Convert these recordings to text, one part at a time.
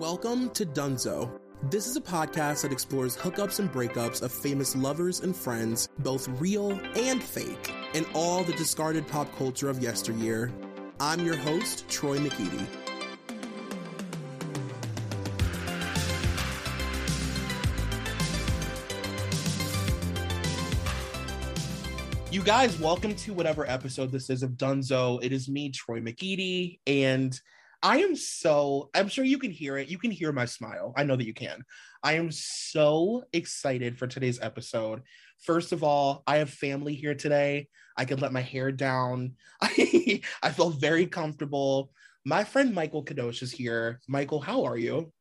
Welcome to Dunzo. This is a podcast that explores hookups and breakups of famous lovers and friends, both real and fake, and all the discarded pop culture of yesteryear. I'm your host, Troy McEady. You guys, welcome to whatever episode this is of Dunzo. It is me, Troy McEady, and I am so, I'm sure you can hear it. You can hear my smile. I know that you can. I am so excited for today's episode. First of all, I have family here today. I could let my hair down. I, I feel very comfortable. My friend Michael Cadoch is here. Michael, how are you?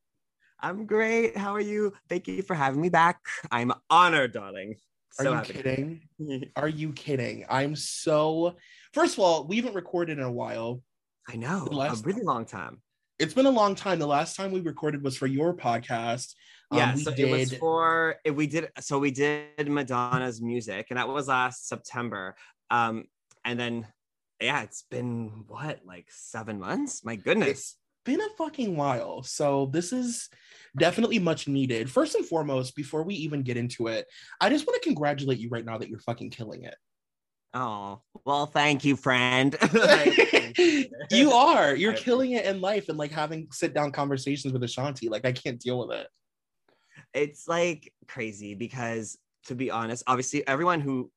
I'm great. How are you? Thank you for having me back. I'm honored, darling. Are you happy. kidding? Are you kidding? I'm so. First of all, we haven't recorded in a while. I know. A really long time. It's been a long time. The last time we recorded was for your podcast. Um, yeah, we so did. it was for it, we did so we did Madonna's music, and that was last September. Um, and then yeah, it's been what like seven months. My goodness. been a fucking while. So this is definitely much needed. First and foremost, before we even get into it, I just want to congratulate you right now that you're fucking killing it. Oh well, thank you, friend. You are. You're killing it in life and like having sit down conversations with Ashanti. Like I can't deal with it. it's like crazy because to be honest, obviously everyone who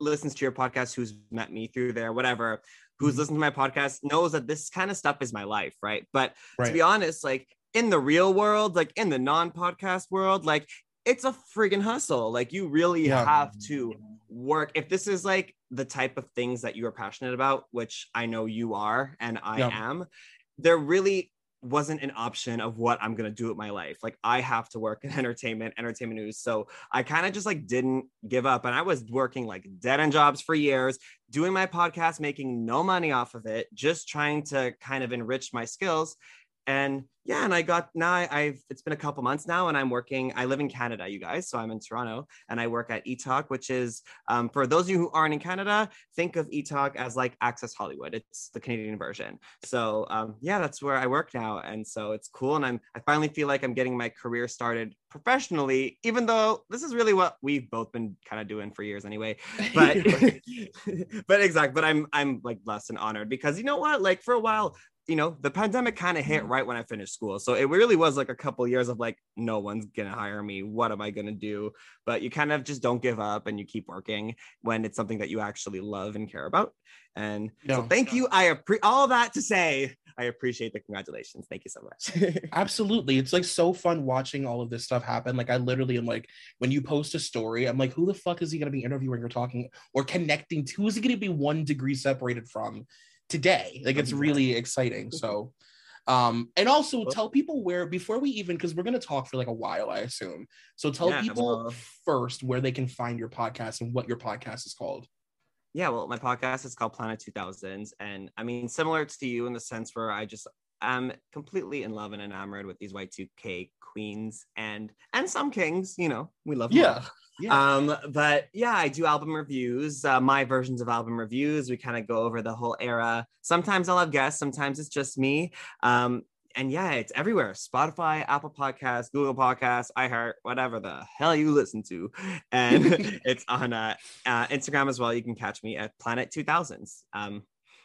listens to your podcast, who's met me through there, whatever, who's Mhm. listened to my podcast knows that this kind of stuff is my life, right? But to be honest, like in the real world, like in the non-podcast world, like it's a friggin' hustle. Like you really Yeah. have to work. If this is like the type of things that you are passionate about, which I know you are and I Yeah. am, there really wasn't an option of what I'm gonna do with my life. Like I have to work in entertainment, entertainment news. So I kind of just like didn't give up. And I was working like dead end jobs for years, doing my podcast, making no money off of it, just trying to kind of enrich my skills. And yeah, and I got now I, I've it's been a couple months now, and I'm working. I live in Canada, you guys, so I'm in Toronto, and I work at eTalk, which is um, for those of you who aren't in Canada, think of eTalk as like Access Hollywood. It's the Canadian version. So um, yeah, that's where I work now, and so it's cool. And I'm I finally feel like I'm getting my career started professionally, even though this is really what we've both been kind of doing for years anyway. But but exactly. But I'm I'm like blessed and honored because you know what? Like for a while, you know, the pandemic kind of hit mm-hmm. right when I finished school. So it really was like a couple years of like, no one's gonna hire me. What am I gonna do? But you kind of just don't give up and you keep working when it's something that you actually love and care about. And so No. thank you. I appreciate all that to say. I appreciate the congratulations. Thank you so much. Absolutely. It's like so fun watching all of this stuff happen. Like I literally am like, when you post a story, I'm like, who the fuck is he gonna be interviewing or talking or connecting to? Who's he gonna be one degree separated from today? Like it's really exciting. So um and also tell people where before we even because we're gonna talk for like a while, I assume. So tell Yeah, people well- first where they can find your podcast and what your podcast is called. yeah well my podcast is called planet 2000s and i mean similar to you in the sense where i just am completely in love and enamored with these y2k queens and and some kings you know we love them all. Yeah. um but yeah i do album reviews uh, my versions of album reviews. We kind of go over the whole era. Sometimes i'll have guests sometimes it's just me. Um and yeah it's everywhere. Spotify apple podcasts google podcasts iheart whatever the hell you listen to. And it's on uh, uh, instagram as well. You can catch me at planet 2000s um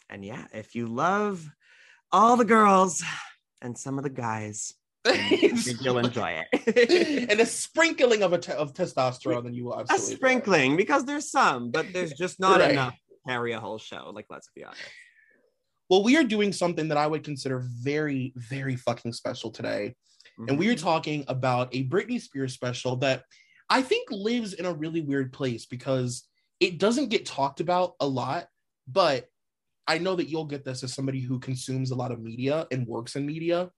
and yeah if you love all the girls and some of the guys. You'll enjoy it. and a sprinkling of a of testosterone, then you will absolutely it. sprinkling because there's some, but there's just not Right. enough to carry a whole show. Like, let's be honest. Well, we are doing something that I would consider very, very fucking special today. And we are Mhm. talking about a Britney Spears special that I think lives in a really weird place because it doesn't get talked about a lot, but I know that you'll get this as somebody who consumes a lot of media and works in media.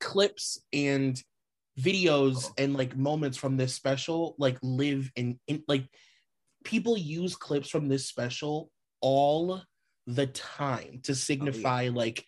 Clips and videos and like moments from this special like live in, in like people use clips from this special all the time to signify like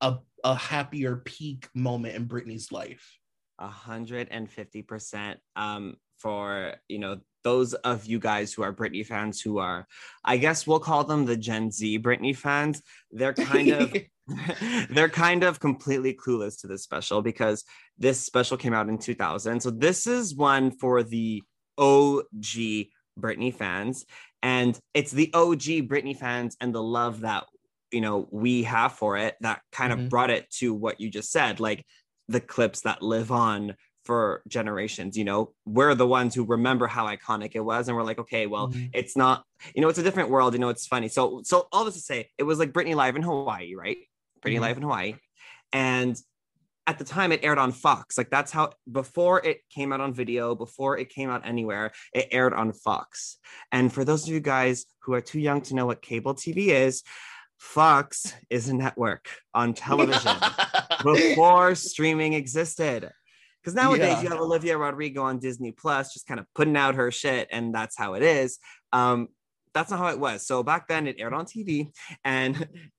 a, a happier peak moment in Britney's life. A hundred and fifty percent. Um, for you know those of you guys who are Britney fans, who are, I guess we'll call them the Gen Z Britney fans. They're kind of they're kind of completely clueless to this special because this special came out in 2000. So this is one for the OG Britney fans, and it's the OG Britney fans and the love that you know we have for it that kind Mhm. of brought it to what you just said, like the clips that live on for generations. You know, we're the ones who remember how iconic it was, and we're like, okay, well, Mhm. it's not you know it's a different world you know it's funny so so all this to say it was like Britney live in Hawaii right Britney Mhm. live in Hawaii and at the time it aired on Fox like that's how before it came out on video before it came out anywhere it aired on Fox and for those of you guys who are too young to know what cable TV is Fox is a network on television before streaming existed. Because nowadays Yeah. you have Olivia Rodrigo on Disney Plus, just kind of putting out her shit, and that's how it is. Um, that's not how it was. So back then it aired on TV, and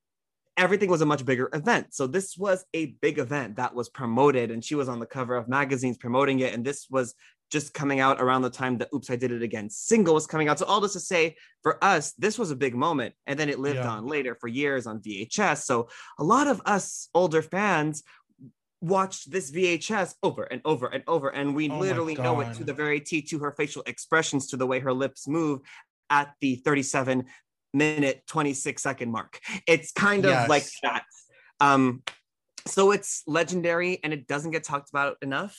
everything was a much bigger event. So this was a big event that was promoted, and she was on the cover of magazines promoting it. And this was just coming out around the time that Oops, I Did It Again single was coming out. So all this to say, for us, this was a big moment. And then it lived Yeah. on later for years on VHS. So a lot of us older fans watched this VHS over and over and over. And we Oh literally know it to the very T, to her facial expressions, to the way her lips move at the 37 minute, 26 second mark. It's kind of like that. Um, so it's legendary and it doesn't get talked about enough.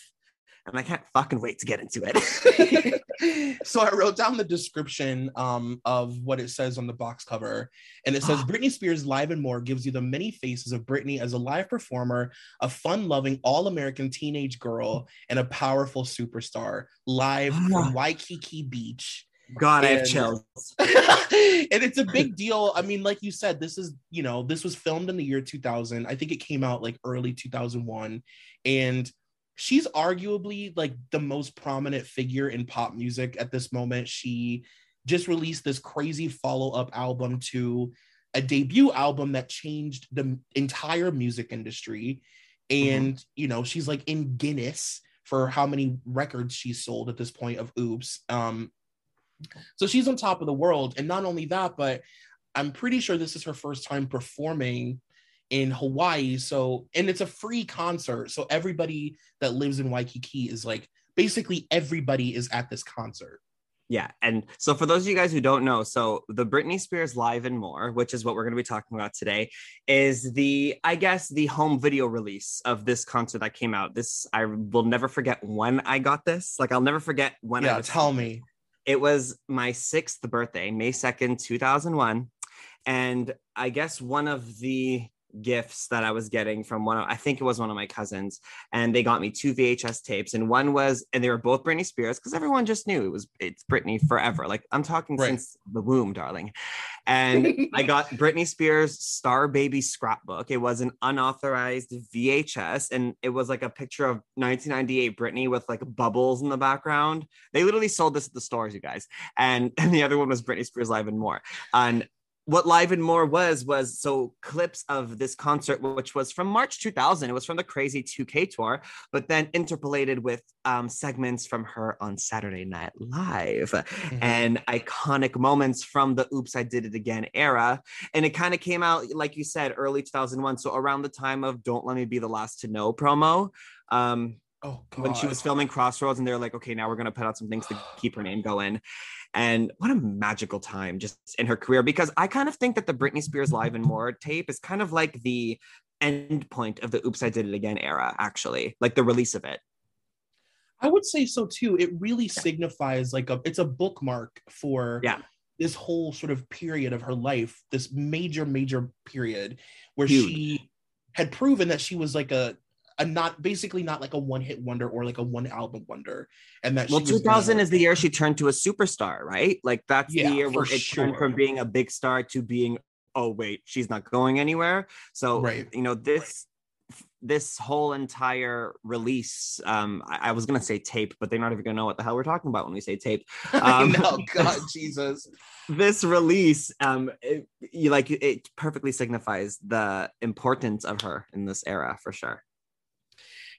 And I can't fucking wait to get into it. so I wrote down the description um, of what it says on the box cover, and it says Britney Spears Live and More gives you the many faces of Britney as a live performer, a fun-loving all-American teenage girl, and a powerful superstar live from Waikiki Beach. God, I have chills. and it's a big deal. I mean, like you said, this is, you know, this was filmed in the year 2000. I think it came out like early 2001. And she's arguably like the most prominent figure in pop music at this moment. She just released this crazy follow up album to a debut album that changed the entire music industry. And, you know, she's like in Guinness for how many records she's sold at this point of Oops. Um, so she's on top of the world. And not only that, but I'm pretty sure this is her first time performing in Hawaii. So, and it's a free concert. So everybody that lives in Waikiki is like basically everybody is at this concert. Yeah. And so for those of you guys who don't know, so the Britney Spears Live and More, which is what we're going to be talking about today, is the, I guess, the home video release of this concert that came out. This, I will never forget when I got this. Like, I'll never forget when I yeah, tell me. It was my sixth birthday, May 2nd, 2001. And I guess one of the gifts that I was getting from one of, I think it was one of my cousins, and they got me two VHS tapes. And one was, and they were both Britney Spears because everyone just knew it was, it's Britney forever. Like I'm talking Right. since the womb, darling. And I got Britney Spears Star Baby scrapbook. It was an unauthorized VHS, and it was like a picture of 1998 Britney with like bubbles in the background. They literally sold this at the stores, you guys. And, and the other one was Britney Spears Live and More. And what Live and More was was so clips of this concert, which was from March 2000. It was from the Crazy 2K tour, but then interpolated with um, segments from her on Saturday Night Live and iconic moments from the Oops, I Did It Again era. And it kind of came out, like you said, early 2001. So around the time of Don't Let Me Be the Last to Know promo. Um, Oh god. when she was filming Crossroads, and they're like, okay, now we're gonna put out some things to keep her name going. And what a magical time just in her career, because I kind of think that the Britney Spears Live and More tape is kind of like the end point of the Oops, I Did It Again era, actually, like the release of it. I would say so too. It really signifies like a it's a bookmark for Yeah. this whole sort of period of her life, this major, major period where Huge. she had proven that she was like a a not basically not like a one hit wonder or like a one album wonder. And that Well, she 2000 is the year she turned to a superstar, right? Like that's Yeah, the year where it turned from being a big star to being, oh wait, she's not going anywhere. So Right. you know this this whole entire release. Um, I, I was gonna say tape, but they're not even gonna know what the hell we're talking about when we say tape. Um, know, God Jesus. This release, um, it, you like it perfectly signifies the importance of her in this era for sure.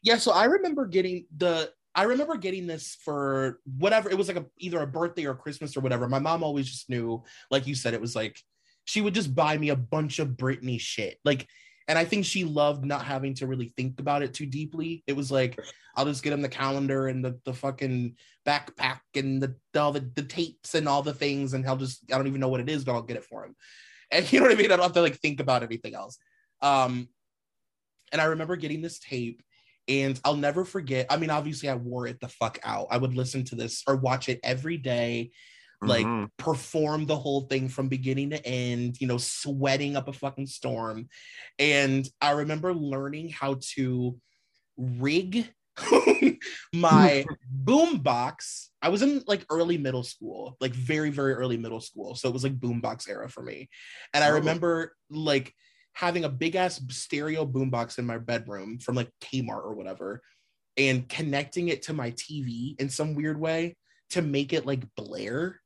Yeah, so I remember getting the I remember getting this for whatever it was like a either a birthday or Christmas or whatever. My mom always just knew, like you said, it was like she would just buy me a bunch of Britney shit. Like, and I think she loved not having to really think about it too deeply. It was like I'll just get him the calendar and the the fucking backpack and the all the, the tapes and all the things, and he'll just I don't even know what it is, but I'll get it for him. And you know what I mean? I don't have to like think about anything else. Um, and I remember getting this tape and I'll never forget. I mean, obviously, I wore it the fuck out. I would listen to this or watch it every day, like Mhm. perform the whole thing from beginning to end, you know, sweating up a fucking storm. And I remember learning how to rig my boom box. I was in like early middle school, like very, very early middle school. So it was like boombox era for me. And I Oh. remember like having a big ass stereo boombox in my bedroom from like Kmart or whatever and connecting it to my TV in some weird way to make it like blare.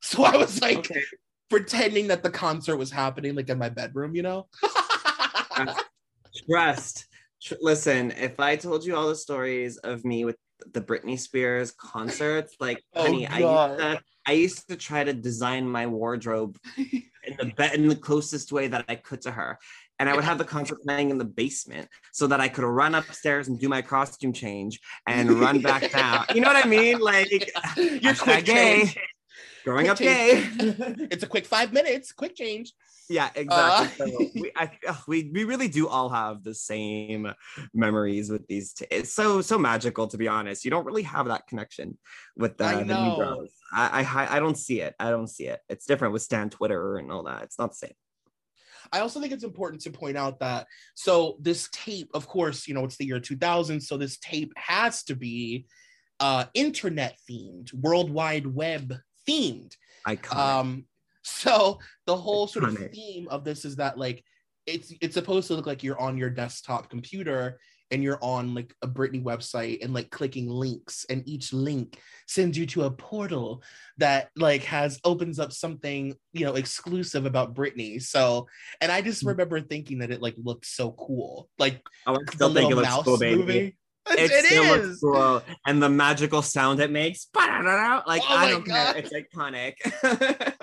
So I was like Okay. pretending that the concert was happening like in my bedroom, you know? Trust. Tr- Listen, if I told you all the stories of me with the Britney Spears concerts, like, Oh, honey, I used to, I used to try to design my wardrobe in the be- in the closest way that I could to her. And I would have the concert playing in the basement so that I could run upstairs and do my costume change and run back down. You know what I mean? Like, you're quick gay. change. growing Quick up gay. It's a quick five minutes, quick change. Yeah, exactly. Uh, so we, I, we we really do all have the same memories with these. T- it's so so magical, to be honest. You don't really have that connection with the, I the know. Negroes. I, I I don't see it. I don't see it. It's different with Stan Twitter and all that. It's not the same. I also think it's important to point out that so this tape, of course, you know, it's the year 2000, so this tape has to be uh internet themed, world wide web themed. Iconic. Um so the whole sort of theme of this is that like it's it's supposed to look like you're on your desktop computer and you're on like a Britney website and like clicking links and each link sends you to a portal that like has opens up something you know exclusive about Britney. So and I just Mm. remember thinking that it like looked so cool. Like I the still think it little looks mouse cool, baby. movie. It, It still is. looks cool, and the magical sound it makes. Like Oh I don't God. care. It's iconic.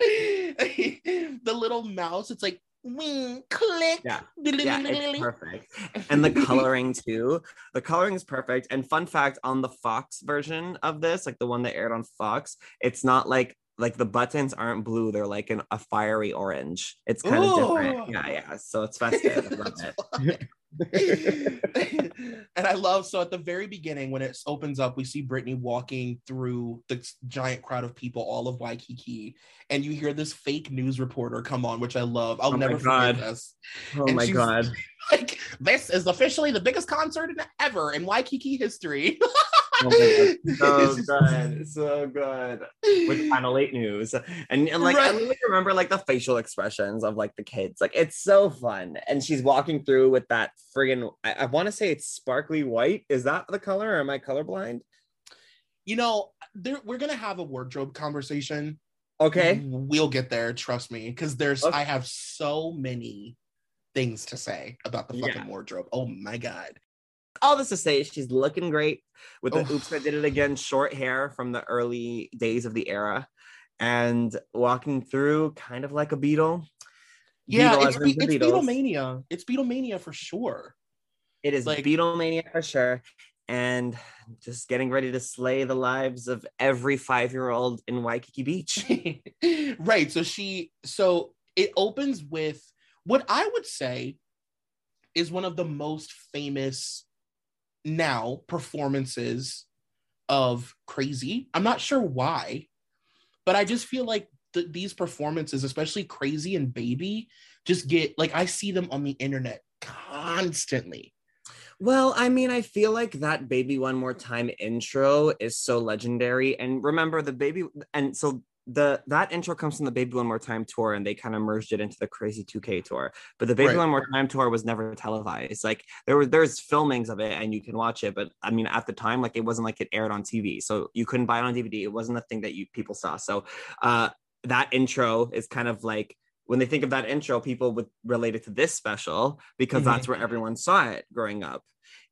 the little mouse, it's like wing click. Yeah. yeah, it's perfect. And the coloring too. The coloring is perfect. And fun fact on the Fox version of this, like the one that aired on Fox, it's not like like the buttons aren't blue, they're like an, a fiery orange. It's kind of different. Yeah, yeah. So it's festive. I love it. and I love so at the very beginning when it opens up, we see Britney walking through the giant crowd of people, all of Waikiki, and you hear this fake news reporter come on, which I love. I'll Oh never forget this. Oh And my god. Like this is officially the biggest concert in, ever in Waikiki history. Oh. So good. So good. With Channel 8 news. And, and like I Right. really remember like the facial expressions of like the kids. Like it's so fun. And she's walking through with that friggin' I, I want to say it's sparkly white. Is that the color or am I colorblind? you know, there, we're gonna have a wardrobe conversation. Okay. we'll get there. Trust me, because there's Okay. I have so many things to say about the fucking Yeah. wardrobe. Oh my god. All this to say, she's looking great with the Oh. oops, I did it again, short hair from the early days of the era, and walking through kind of like a beetle. Yeah, Beetle it's, be- it's Beatles. Beatlemania. It's Beatlemania for sure. It is Like- Beatlemania for sure. and just getting ready to slay the lives of every five year old in Waikiki Beach. right. So she, so it opens with what I would say is one of the most famous now performances of Crazy. I'm not sure why, but I just feel like th- these performances, especially Crazy and Baby, just get like I see them on the internet constantly. Well, I mean, I feel like that Baby One More Time intro is so legendary. And remember the baby, and so the that intro comes from the Baby One More Time tour, and they kind of merged it into the Crazy 2K tour. But the Baby right. One More Time tour was never televised. Like there were there's filmings of it, and you can watch it. But I mean, at the time, like it wasn't like it aired on TV, so you couldn't buy it on DVD. It wasn't a thing that you people saw. So uh, that intro is kind of like when they think of that intro, people would relate it to this special because mm-hmm. that's where everyone saw it growing up.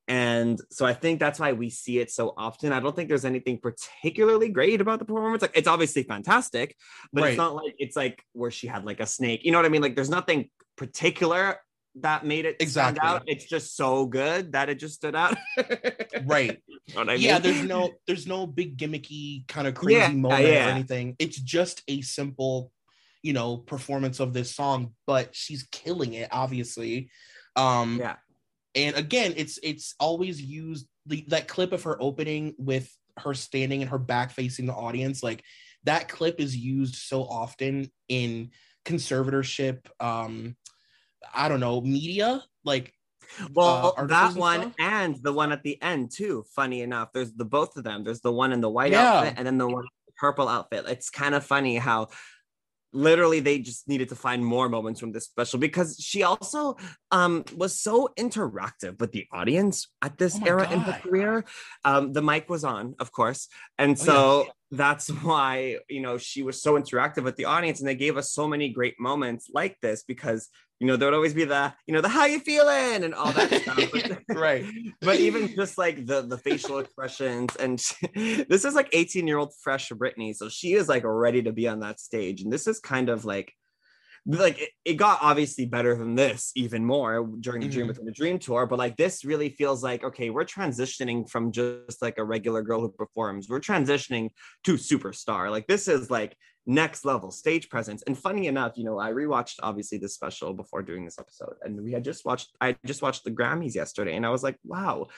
And so I think that's why we see it so often. I don't think there's anything particularly great about the performance. Like it's obviously fantastic, but right. it's not like it's like where she had like a snake. You know what I mean? Like there's nothing particular that made it exactly out. It's just so good that it just stood out. right. You know I mean? Yeah, there's no there's no big gimmicky kind of crazy yeah, moment yeah. or anything. It's just a simple, you know, performance of this song, but she's killing it, obviously. Um yeah and again it's it's always used the, that clip of her opening with her standing and her back facing the audience like that clip is used so often in conservatorship um i don't know media like well uh, that one stuff. and the one at the end too funny enough there's the both of them there's the one in the white yeah. outfit and then the one purple outfit it's kind of funny how literally they just needed to find more moments from this special because she also um, was so interactive with the audience at this oh era God. in her career um, the mic was on of course and oh, so yes. that's why you know she was so interactive with the audience and they gave us so many great moments like this because you know, there would always be the, you know, the how you feeling and all that stuff. But, right. But even just like the the facial expressions, and she, this is like 18 year old fresh Britney, so she is like ready to be on that stage, and this is kind of like. Like it, it got obviously better than this even more during the mm-hmm. Dream Within the Dream tour, but like this really feels like okay, we're transitioning from just like a regular girl who performs, we're transitioning to superstar. Like this is like next level stage presence. And funny enough, you know, I rewatched obviously this special before doing this episode, and we had just watched, I just watched the Grammys yesterday, and I was like, wow,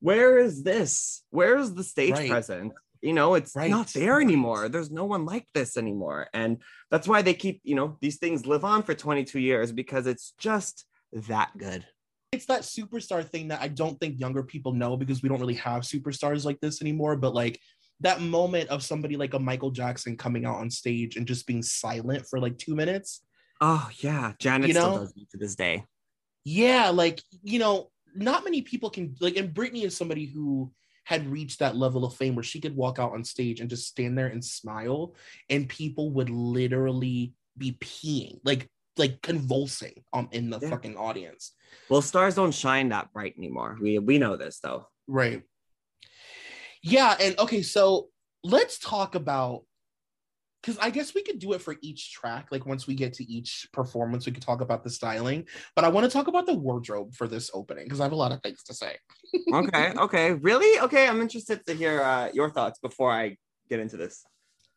where is this? Where is the stage right. presence? You know, it's right. not there anymore. There's no one like this anymore. And that's why they keep, you know, these things live on for 22 years because it's just that good it's that superstar thing that I don't think younger people know because we don't really have superstars like this anymore. But like that moment of somebody like a Michael Jackson coming out on stage and just being silent for like two minutes. Oh yeah, Janet you know? still does it to this day. Yeah, like you know, not many people can like, and Britney is somebody who had reached that level of fame where she could walk out on stage and just stand there and smile, and people would literally be peeing, like like convulsing um in the yeah. fucking audience. Well, stars don't shine that bright anymore. We we know this though. Right. Yeah, and okay, so let's talk about because I guess we could do it for each track. Like once we get to each performance, we could talk about the styling. But I want to talk about the wardrobe for this opening because I have a lot of things to say. okay, okay, really? Okay, I'm interested to hear uh, your thoughts before I get into this.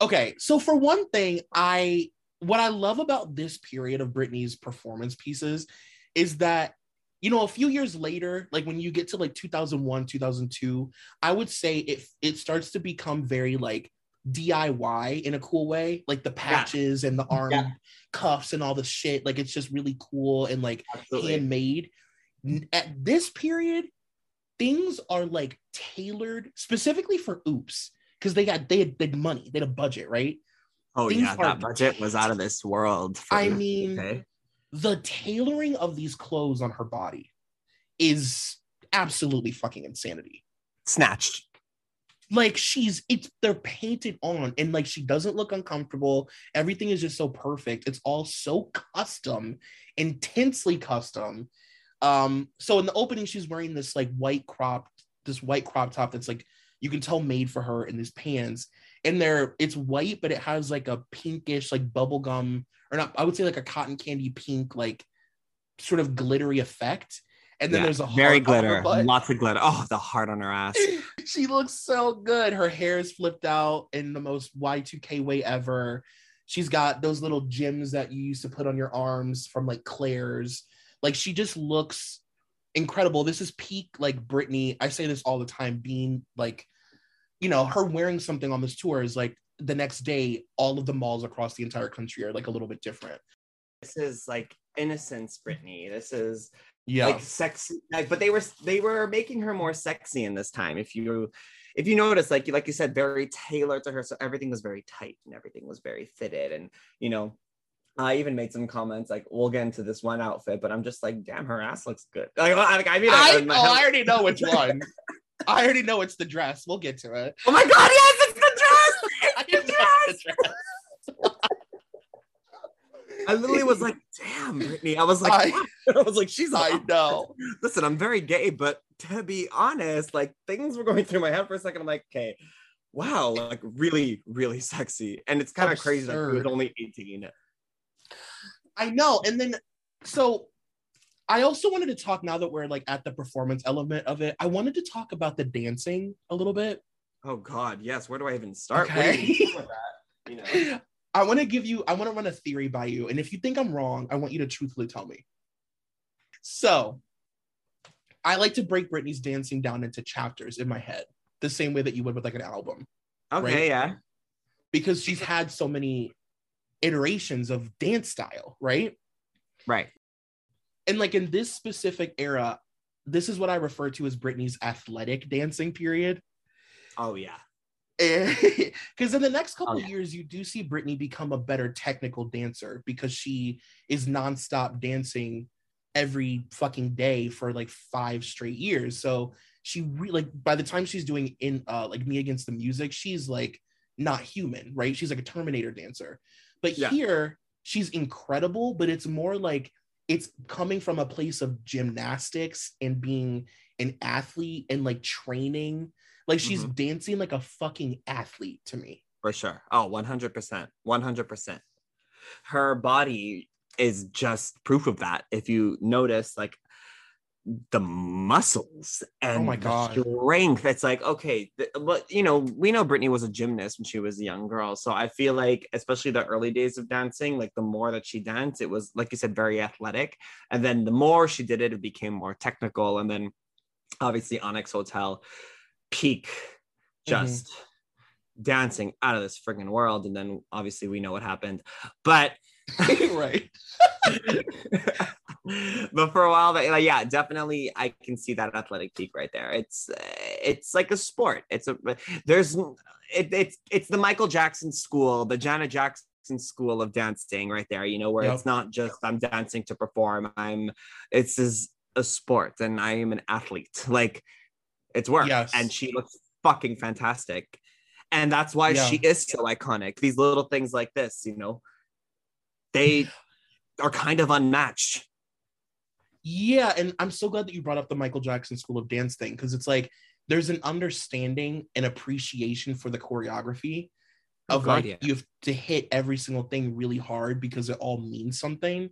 Okay, so for one thing, I what I love about this period of Britney's performance pieces is that you know a few years later like when you get to like 2001 2002 i would say it it starts to become very like diy in a cool way like the patches yeah. and the arm yeah. cuffs and all the shit like it's just really cool and like Absolutely. handmade at this period things are like tailored specifically for oops because they got they had, had money they had a budget right oh things yeah that budget was out of this world i mean okay the tailoring of these clothes on her body is absolutely fucking insanity. Snatched. Like she's it's they're painted on and like she doesn't look uncomfortable. Everything is just so perfect. It's all so custom, intensely custom. Um so in the opening she's wearing this like white crop this white crop top that's like you can tell made for her in these pants and they're it's white but it has like a pinkish like bubblegum or not, I would say like a cotton candy pink, like sort of glittery effect. And then Yeah, there's a very heart on her glitter, lots of glitter. Oh, the heart on her ass. she looks so good. Her hair is flipped out in the most Y2K way ever. She's got those little gems that you used to put on your arms from like Claire's. Like she just looks incredible. This is peak like Britney. I say this all the time, being like, you know, her wearing something on this tour is like the next day, all of the malls across the entire country are like a little bit different. This is like innocence, Britney. This is Yeah. like sexy like, but they were they were making her more sexy in this time if you if you notice like you like you said very tailored to her so everything was very tight and everything was very fitted and you know I even made some comments like we'll get into this one outfit but I'm just like damn her ass looks good like, I, I mean I, I, oh, I already know which one. I already know it's the dress. We'll get to it. oh my god yes it's the dress I it's the dress the dress. I literally was like damn Britney I was like I, I was like she's I know. listen, I'm very gay, but to be honest, like things were going through my head for a second. I'm like, okay, wow, like really, really sexy. And it's kind of crazy that she was only 18. I know. And then, so I also wanted to talk now that we're like at the performance element of it. I wanted to talk about the dancing a little bit. Oh God, yes. Where do I even start? Okay. that? You know? I want to give you, I want to run a theory by you. And if you think I'm wrong, I want you to truthfully tell me. So I like to break Britney's dancing down into chapters in my head, the same way that you would with like an album, Okay, Right. yeah. because she's had so many iterations of dance style, right? Right. And like in this specific era, this is what I refer to as Britney's athletic dancing period. Oh yeah. Because in the next couple Oh, yeah. years, you do see Britney become a better technical dancer because she is nonstop dancing every fucking day for like five straight years. So she re- like by the time she's doing in uh like me against the music, she's like not human, right? She's like a Terminator dancer. But Yeah. here she's incredible, but it's more like it's coming from a place of gymnastics and being an athlete and like training. Like she's Mm-hmm. dancing like a fucking athlete to me. For sure. Oh, 100%. 100%. Her body is just proof of that. If you notice, like, the muscles and Oh my God. strength. It's like, okay, th- but you know, we know Britney was a gymnast when she was a young girl. So I feel like, especially the early days of dancing, like the more that she danced, it was, like you said, very athletic. And then the more she did it, it became more technical. And then obviously, Onyx Hotel, peak, mm-hmm. just dancing out of this friggin' world. And then obviously, we know what happened. But right. but for a while but like, yeah definitely i can see that athletic peak right there it's uh, it's like a sport it's a there's it, it's it's the michael jackson school the janet jackson school of dancing right there you know where Yep. it's not just i'm dancing to perform i'm it's is a sport and i am an athlete like it's work Yes. and she looks fucking fantastic and that's why Yeah. she is so iconic these little things like this you know they are kind of unmatched Yeah, and I'm so glad that you brought up the Michael Jackson School of Dance thing because it's like there's an understanding and appreciation for the choreography of like yeah. you have to hit every single thing really hard because it all means something.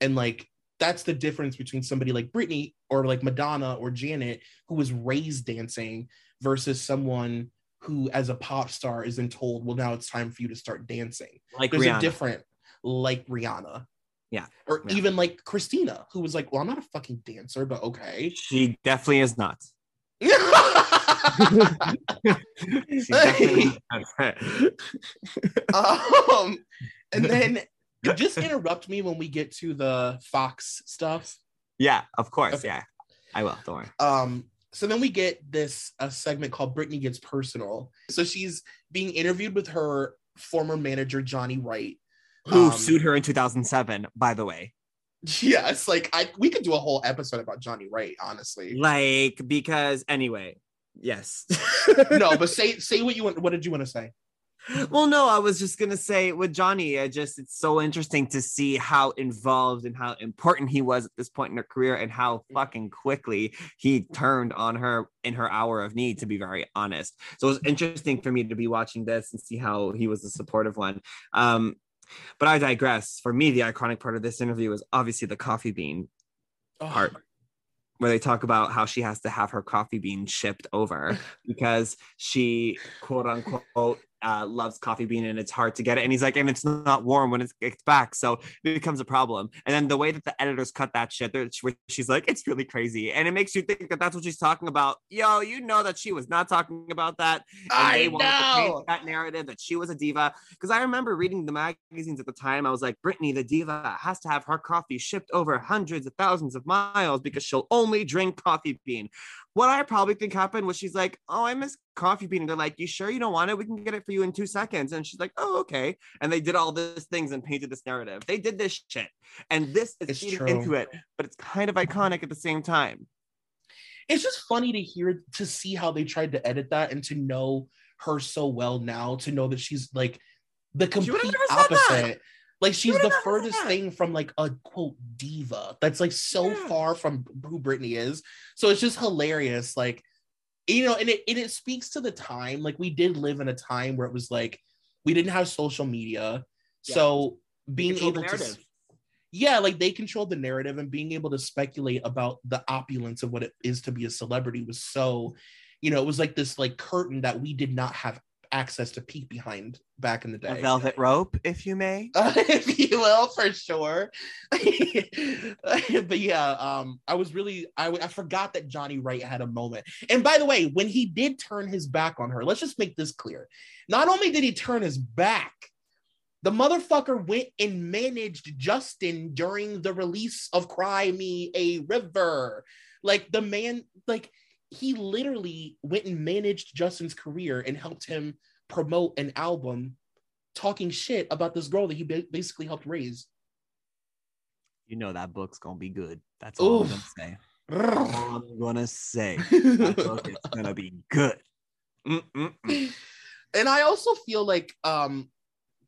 And like that's the difference between somebody like Britney or like Madonna or Janet who was raised dancing versus someone who as a pop star is then told, well, now it's time for you to start dancing. like There's Rihanna. a different like Rihanna. Yeah. Or Yeah. even like Christina, who was like, Well, I'm not a fucking dancer, but okay. she definitely is not um, and then just interrupt me when we get to the Fox stuff. yeah of course Okay. yeah i will don't worry Um, so then we get this a segment called Britney Gets Personal. So she's being interviewed with her former manager, Johnny Wright. Who Um, sued her in 2007 by the way Yes, like I we could do a whole episode about Johnny Wright, honestly. like because anyway yes no, but say say what you want. What did you want to say? well no i was just gonna say with johnny i just it's so interesting to see how involved and how important he was at this point in her career and how fucking quickly he turned on her in her hour of need to be very honest so it was interesting for me to be watching this and see how he was a supportive one um but i digress for me the iconic part of this interview was obviously the coffee bean Oh, Part. where they talk about how she has to have her coffee bean shipped over because she quote unquote uh, loves coffee bean and it's hard to get it. And he's like, and it's not warm when it gets back. So it becomes a problem. And then the way that the editors cut that shit, where she's like, it's really crazy. And it makes you think that that's what she's talking about. Yo, you know that she was not talking about that. And I they wanted know. to paint that narrative that she was a diva. Because I remember reading the magazines at the time. I was like, Britney, the diva, has to have her coffee shipped over hundreds of thousands of miles because she'll only drink coffee bean. What I probably think happened was she's like, Oh, I miss coffee bean. And they're like, You sure you don't want it? We can get it for you in two seconds. And she's like, Oh, okay. And they did all these things and painted this narrative. They did this shit. And this is feeding into it, but it's kind of iconic at the same time. It's just funny to hear to see how they tried to edit that and to know her so well now, to know that she's like the complete opposite. Like she's the furthest thing from like a quote diva. That's like so yeah. far from who Britney is. So it's just hilarious. Like, you know, and it and it speaks to the time. Like we did live in a time where it was like we didn't have social media. Yeah. So being able to yeah, like they controlled the narrative and being able to speculate about the opulence of what it is to be a celebrity was so, you know, it was like this like curtain that we did not have access to peek behind back in the day. A velvet rope, if you may. Uh, if you will, for sure. but yeah, um, I was really I, I forgot that Johnny Wright had a moment. And by the way, when he did turn his back on her, let's just make this clear. Not only did he turn his back, the motherfucker went and managed Justin during the release of Cry Me a River. Like the man, like he literally went and managed Justin's career and helped him promote an album talking shit about this girl that he basically helped raise. You know that book's gonna be good. That's all Oof. I'm gonna say. all I'm gonna say. That book is gonna be good. Mm-mm-mm. And I also feel like, um,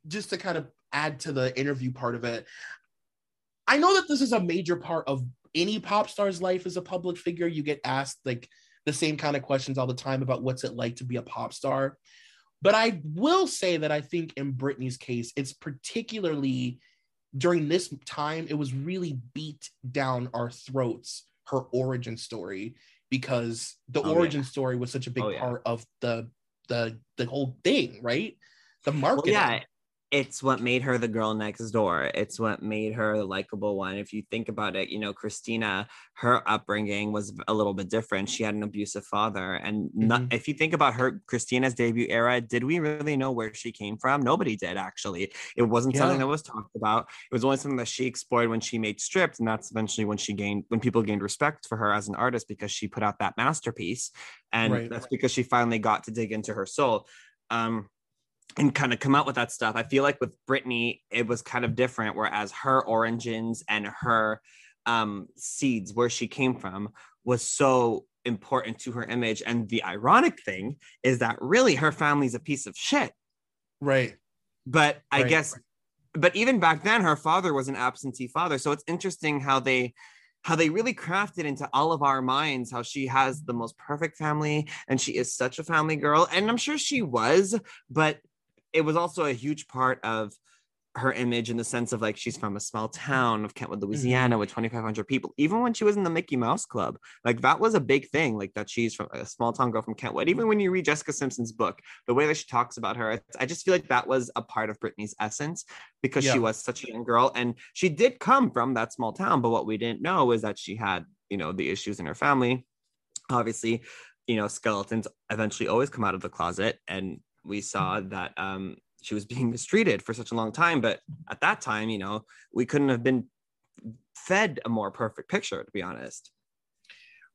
just to kind of add to the interview part of it, I know that this is a major part of any pop star's life as a public figure. You get asked like the same kind of questions all the time about what's it like to be a pop star. But I will say that I think in Britney's case, it's particularly during this time, it was really beat down our throats, her origin story, because the oh, origin yeah. story was such a big oh, yeah. part of the the the whole thing, right? The marketing. Well, yeah, it's what made her the girl next door. It's what made her the likable one. If you think about it, you know, Christina, her upbringing was a little bit different. She had an abusive father. And mm-hmm. if you think about her, Christina's debut era, did we really know where she came from? Nobody did, actually. It wasn't yeah. something that was talked about. It was only something that she explored when she made stripped. And that's eventually when she gained, when people gained respect for her as an artist because she put out that masterpiece. And right. that's because she finally got to dig into her soul. Um, and kind of come out with that stuff. I feel like with Britney, it was kind of different, whereas her origins and her um, seeds, where she came from, was so important to her image. And the ironic thing is that really her family's a piece of shit. Right. But I right. guess, but even back then, her father was an absentee father. So it's interesting how they how they really crafted into all of our minds how she has the most perfect family and she is such a family girl and i'm sure she was but it was also a huge part of her image in the sense of like she's from a small town of Kentwood, Louisiana, mm-hmm. with 2,500 people. Even when she was in the Mickey Mouse Club, like that was a big thing. Like that she's from a small town girl from Kentwood. Even when you read Jessica Simpson's book, the way that she talks about her, I just feel like that was a part of Britney's essence because yeah. she was such a young girl and she did come from that small town. But what we didn't know is that she had, you know, the issues in her family. Obviously, you know, skeletons eventually always come out of the closet and we saw that um, she was being mistreated for such a long time. But at that time, you know, we couldn't have been fed a more perfect picture, to be honest.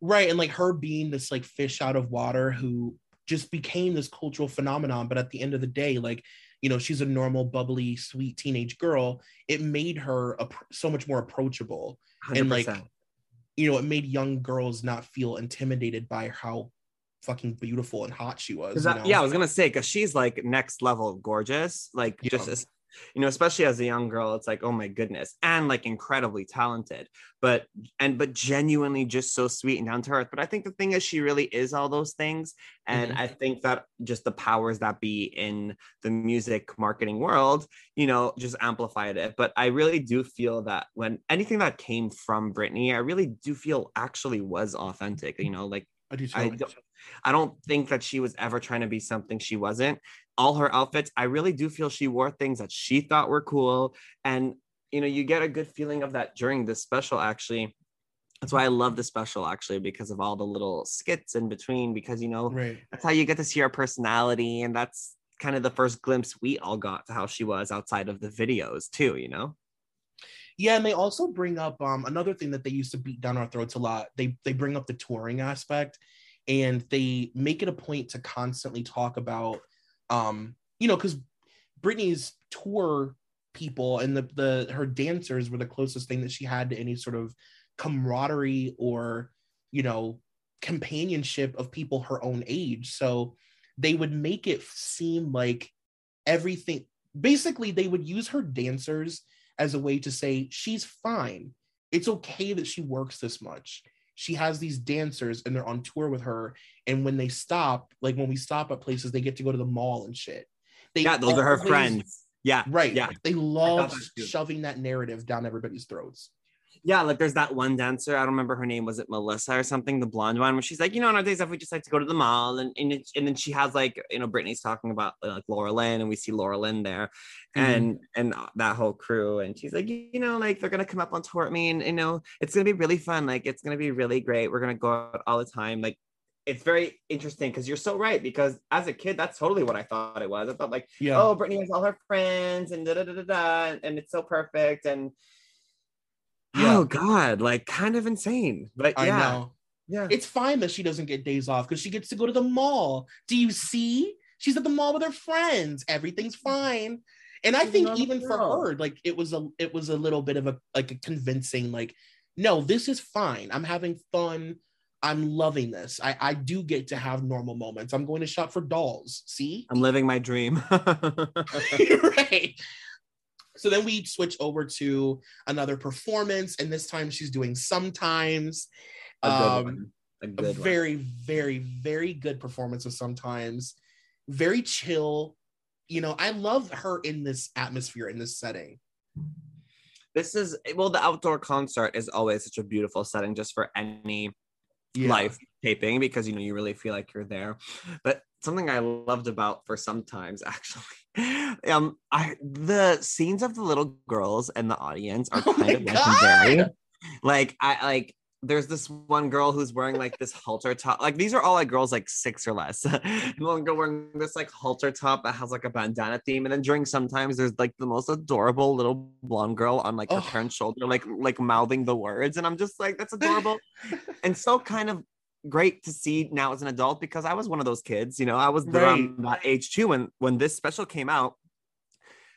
Right. And like her being this like fish out of water who just became this cultural phenomenon. But at the end of the day, like, you know, she's a normal, bubbly, sweet teenage girl. It made her a, so much more approachable. 100%. And like, you know, it made young girls not feel intimidated by how fucking beautiful and hot she was. That, yeah, I was gonna say because she's like next level gorgeous, like yeah. just as, you know especially as a young girl it's like oh my goodness and like incredibly talented but and but genuinely just so sweet and down to earth but i think the thing is she really is all those things and Mhm. i think that just the powers that be in the music marketing world you know just amplified it but i really do feel that when anything that came from britney i really do feel actually was authentic you know like I do too. I I don't think that she was ever trying to be something she wasn't. All her outfits, I really do feel she wore things that she thought were cool. And, you know, you get a good feeling of that during this special, actually. That's why I love the special, actually, because of all the little skits in between, because, you know, right. that's how you get to see her personality. And that's kind of the first glimpse we all got to how she was outside of the videos, too, you know? Yeah, and they also bring up um another thing that they used to beat down our throats a lot. They they bring up the touring aspect and they make it a point to constantly talk about um you know cuz Britney's tour people and the the her dancers were the closest thing that she had to any sort of camaraderie or you know companionship of people her own age. So they would make it seem like everything basically they would use her dancers as a way to say she's fine. It's okay that she works this much. She has these dancers and they're on tour with her. And when they stop, like when we stop at places, they get to go to the mall and shit. They Yeah, those are her friends. Yeah. Right. Yeah. They love that shoving that narrative down everybody's throats. Yeah, like there's that one dancer. I don't remember her name. Was it Melissa or something? The blonde one, where she's like, you know, on our days off, we just like to go to the mall, and and, it- and then she has like, you know, Britney's talking about like Laura Lynn, and we see Laura Lynn there, Mhm. and and that whole crew, and she's like, you know, like they're gonna come up on tour with me, and you know, it's gonna be really fun. Like it's gonna be really great. We're gonna go out all the time. Like it's very interesting because you're so right. Because as a kid, that's totally what I thought it was. I thought like Yeah. oh, Britney has all her friends and da da da da da, and it's so perfect. And Yeah. oh god, like kind of insane. But I yeah, know. yeah, It's fine that she doesn't get days off because she gets to go to the mall. Do you see? She's at the mall with her friends. Everything's fine. And I She's think even for her, like it was a it was a little bit of a like a convincing, like, no, this is fine. I'm having fun. I'm loving this. I, I do get to have normal moments. I'm going to shop for dolls. See? I'm living my dream. right. So then we switch over to another performance, and this time she's doing sometimes. a Um, one. A a very, very, very good performance of sometimes. Very chill. You know, I love her in this atmosphere, in this setting. This is well, the outdoor concert is always such a beautiful setting just for any live taping because you know you really feel like you're there. But something I loved about for sometimes actually, um, I the scenes of the little girls and the audience are Oh kind of legendary. God. Like I like. There's this one girl who's wearing like this halter top. Like these are all like girls like six or less. and one girl wearing this like halter top that has like a bandana theme. And then during sometimes there's like the most adorable little blonde girl on like her Oh. parent's shoulder, like like mouthing the words. And I'm just like, that's adorable and so kind of great to see now as an adult because I was one of those kids, you know, I was around that age too when when this special came out.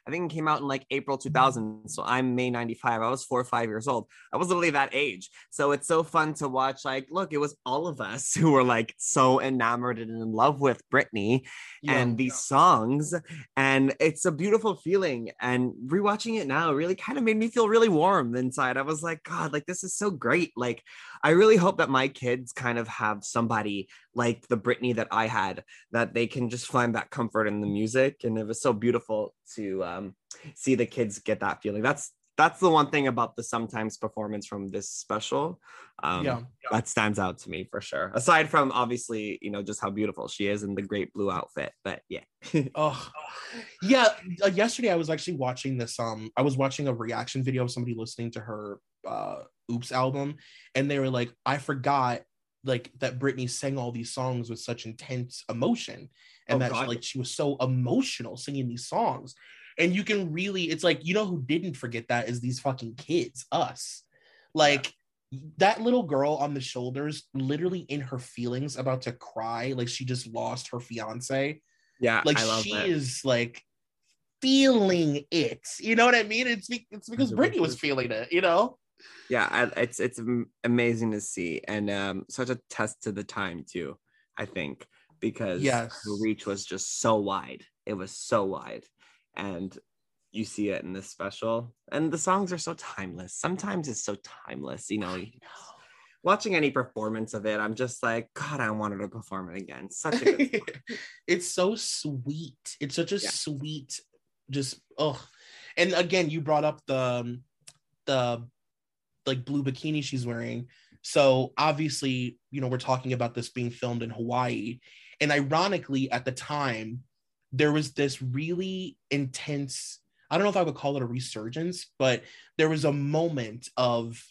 I think it came out in like April 2000. So I'm May 95. I was four or five years old. I was literally that age. So it's so fun to watch. Like, look, it was all of us who were like so enamored and in love with Britney Yeah. and these songs. And it's a beautiful feeling. And rewatching it now really kind of made me feel really warm inside. I was like, God, like this is so great. Like, I really hope that my kids kind of have somebody like the Britney that I had, that they can just find that comfort in the music. And it was so beautiful to um, see the kids get that feeling. That's that's the one thing about the sometimes performance from this special um, yeah. that stands out to me for sure. Aside from obviously, you know, just how beautiful she is in the great blue outfit. But yeah, Oh, yeah. Uh, yesterday, I was actually watching this. Um, I was watching a reaction video of somebody listening to her uh, "Oops" album, and they were like, "I forgot like that Britney sang all these songs with such intense emotion, and Oh, that God. like she was so emotional singing these songs." And you can really, it's like you know who didn't forget that is these fucking kids, us, like. That little girl on the shoulders, literally in her feelings, about to cry, like she just lost her fiance yeah, like she that. is like feeling it you know what i mean it's be- it's because britney was feeling it you know yeah I, it's it's amazing to see and um such a test to the time too i think because Yes. the reach was just so wide it was so wide and you see it in this special. And the songs are so timeless. Sometimes it's so timeless, you know. Watching any performance of it, I'm just like, God, I wanted to perform it again. Such a good it's so sweet. It's such a Yeah. sweet, just oh. And again, you brought up the um, the like blue bikini she's wearing. So obviously, you know, we're talking about this being filmed in Hawaii. And ironically, at the time, there was this really intense, I don't know if I would call it a resurgence, but there was a moment of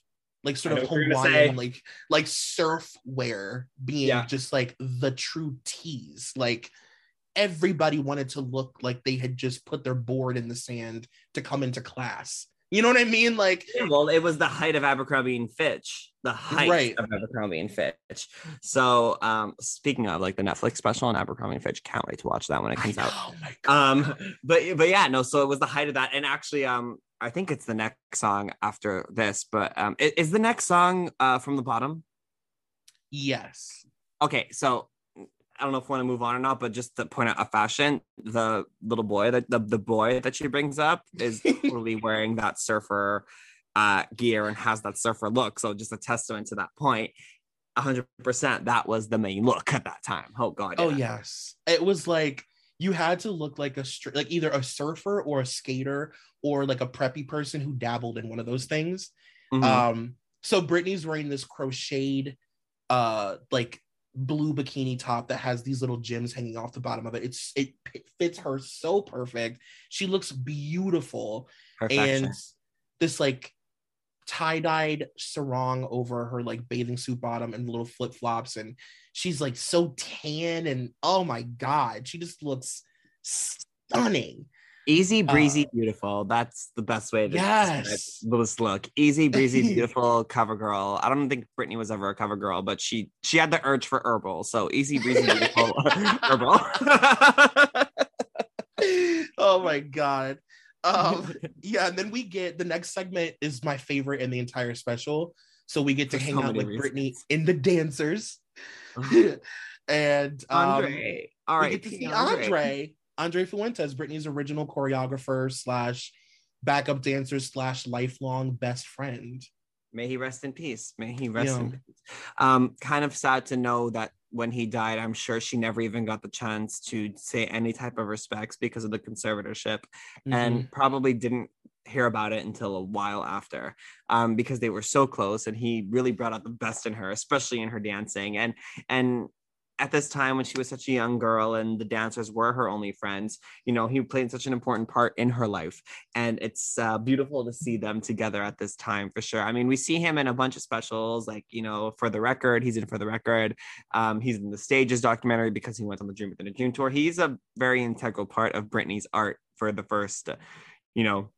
like sort of know what you're gonna Hawaiian, like like surf wear being Yeah. just like the true tease. Like everybody wanted to look like they had just put their board in the sand to come into class. You know what I mean? Like Yeah, well, it was the height of Abercrombie and Fitch, the height Right. of Abercrombie and Fitch. So, um, speaking of like the Netflix special on Abercrombie and Fitch, can't wait to watch that when it comes out. know, my God. Um, but but yeah, no. So it was the height of that, and actually, um, I think it's the next song after this. But um, i- is the next song uh from the bottom? yes. Okay, so I don't know if we want to move on or not, but just to point out a fashion, the little boy that the, the boy that she brings up is totally wearing that surfer uh gear and has that surfer look. So just a testament to that point. hundred percent that was the main look at that time. Oh god. Oh yes, it was like you had to look like a str- like either a surfer or a skater or like a preppy person who dabbled in one of those things. Mhm. Um, so Britney's wearing this crocheted, uh, like blue bikini top that has these little gems hanging off the bottom of it. It's it, p- fits her so perfect. She looks beautiful, Perfection. and this like tie-dyed sarong over her like bathing suit bottom and little flip-flops and she's like so tan and oh my god she just looks stunning Easy breezy Uh, beautiful. That's the best way to Yes. this look. Easy breezy beautiful cover girl. I don't think Britney was ever a cover girl, but she she had the urge for herbal. So easy breezy beautiful herbal. oh my god um yeah and then we get the next segment is my favorite in the entire special so we get to For hang so out with britney in the dancers and um, Andre. All we get to see Andre. Andre Fuentes, Britney's original choreographer slash backup dancer slash lifelong best friend. May he rest in peace. May he rest in peace. Um, kind of sad to know that when he died, I'm sure she never even got the chance to say any type of respects because of the conservatorship. Mhm. and probably didn't hear about it until a while after um, because they were so close and he really brought out the best in her especially in her dancing and and at this time when she was such a young girl and the dancers were her only friends you know he played such an important part in her life. And it's uh, beautiful to see them together at this time for sure. I mean we see him in a bunch of specials like you know for the record he's in for the record. Um, he's in the stages documentary because he went on the dream within a dream tour. He's a very integral part of britney's art for the first uh, you know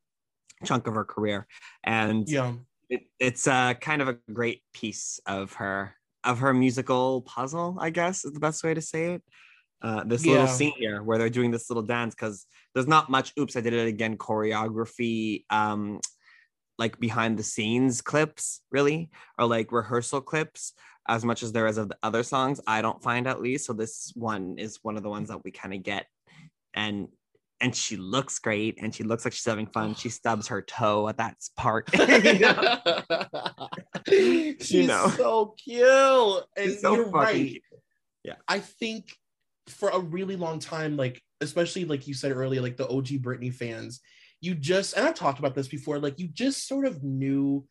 chunk of her career. And yeah, it, it's uh, kind of a great piece of her of her musical puzzle i guess is the best way to say it. Uh, this little scene here where they're doing this little dance because there's not much oops i did it again choreography um like behind the scenes clips really or like rehearsal clips as much as there is of the other songs i don't find at least. So this one is one of the ones that we kind of get and and she looks great and she looks like she's having fun she stubs her toe at that part You know? she's know. so cute. And She's so you're right. cute. I think for a really long time, like especially like you said earlier, like the OG Britney fans, you just and I've talked about this before, like you just sort of knew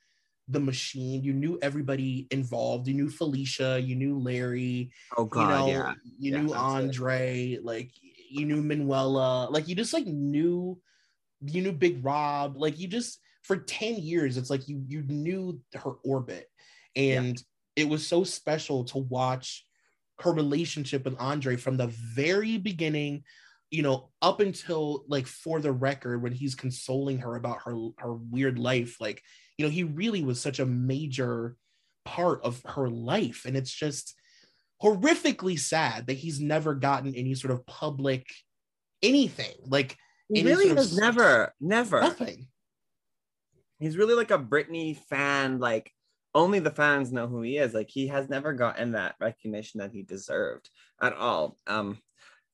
the machine, you knew everybody involved, you knew Felicia, you knew Larry, oh god you know, yeah you Yeah, knew. Andre, like you knew Manuela, like you just like knew you knew Big Rob, like you just for 10 years, it's like you you knew her orbit. And it was so special to watch her relationship with Andre from the very beginning, you know, up until like for the record when he's consoling her about her her weird life. Like, you know, he really was such a major part of her life. And it's just horrifically sad that he's never gotten any sort of public anything. Like he any really has never never nothing. he's really like a Britney fan. Like only the fans know who he is. Like he has never gotten that recognition that he deserved at all. Um,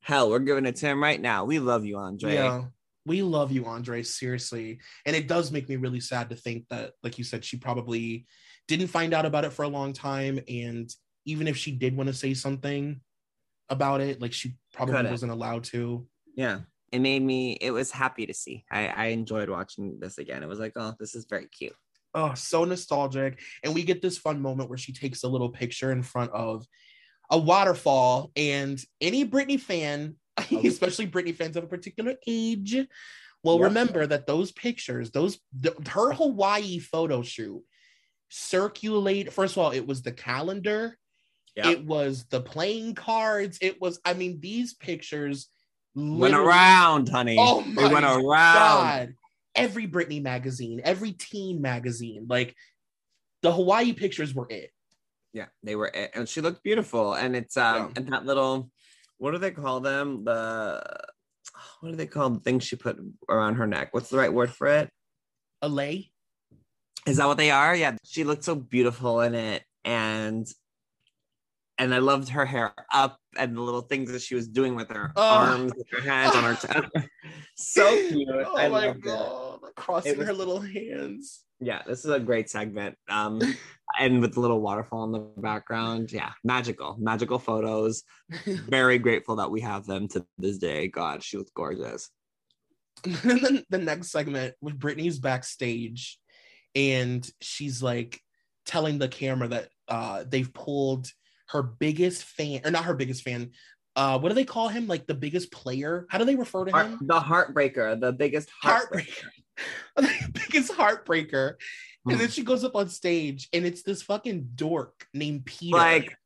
hell, we're giving it to him right now. We love you, Andre. Yeah. We love you, Andre, seriously. And it does make me really sad to think that, like you said, she probably didn't find out about it for a long time. And even if she did want to say something about it, like she probably Couldn't. wasn't allowed to. Yeah. It made me, it was happy to see. I, I enjoyed watching this again. It was like, oh, this is very cute. Oh, so nostalgic. And we get this fun moment where she takes a little picture in front of a waterfall. And any Britney fan, especially Britney fans of a particular age, will Yep. remember that those pictures, those th- her Hawaii photo shoot circulate. First of all, it was the calendar, it was the playing cards. It was, I mean, these pictures went around, honey. Oh They my went around. God. Every Britney magazine, every teen magazine, like the Hawaii pictures were it. Yeah, they were, it. and she looked beautiful. And it's um, Yeah. and that little, what do they call them? The what do they call the things she put around her neck? What's the right word for it? A lei. Is that what they are? Yeah, she looked so beautiful in it, and and I loved her hair up and the little things that she was doing with her Oh. arms, with her hands on her chest. so cute. Oh I my loved it. god. Crossing was- her little hands. Yeah, this is a great segment. Um, and with the little waterfall in the background, yeah, magical, magical photos. Very grateful that we have them to this day. God, she looks gorgeous. and then the next segment with Britney's backstage, and she's like telling the camera that uh they've pulled her biggest fan, or not her biggest fan. Uh, what do they call him? Like the biggest player? How do they refer to Heart- him? the heartbreaker, the biggest heartbreaker. heartbreaker. biggest heartbreaker. Hmm. And then she goes up on stage, and it's this fucking dork named Peter. Like,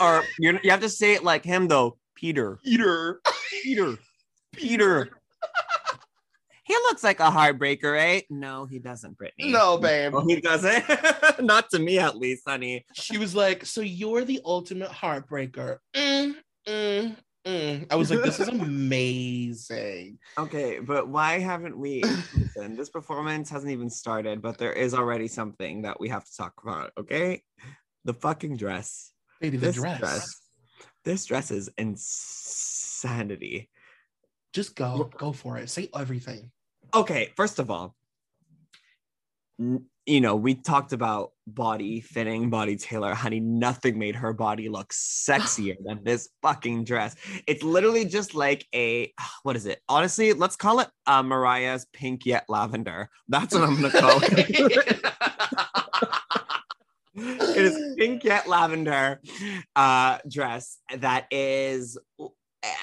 or you have to say it like him though. Peter, Peter. Peter, Peter. He looks like a heartbreaker, eh? No, he doesn't, Britney. No, babe. No, he doesn't. Not to me, at least, honey. She was like, "So you're the ultimate heartbreaker." Mm, mm, mm. I was like, "This is amazing." Okay, but why haven't we? Listen, this performance hasn't even started, but there is already something that we have to talk about. Okay, the fucking dress. Baby, the this dress. This dress is insanity. Just go, go for it. Say everything. Okay, first of all, you know, we talked about body fitting, body tailor. Honey, nothing made her body look sexier than this fucking dress. It's literally just like a what is it? Honestly, let's call it uh, Mariah's pink yet lavender. That's what I'm gonna call it. it is pink yet lavender uh, dress that is,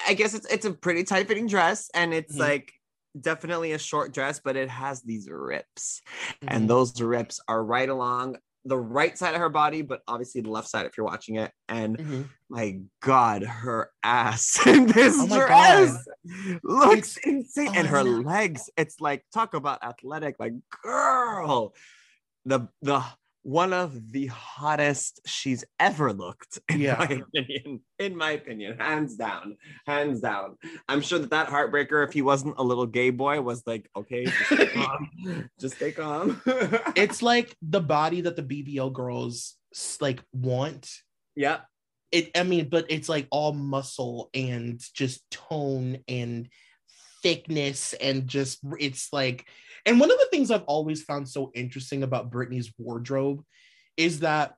I guess it's it's a pretty tight fitting dress, and it's Mhm. like definitely a short dress, but it has these rips, Mhm. and those rips are right along the right side of her body, but obviously the left side if you're watching it. And Mhm. my God, her ass in this Oh dress looks It's- insane, and oh, her no. legs. It's like talk about athletic, like girl, the the one of the hottest she's ever looked. In Yeah. my opinion, in my opinion, hands down, hands down. I'm sure that that heartbreaker, if he wasn't a little gay boy, was like, okay, just stay calm, just stay calm. It's like the body that the BBL girls like want. yeah, It, I mean, but it's like all muscle and just tone and thickness and just it's like and one of the things I've always found so interesting about Britney's wardrobe is that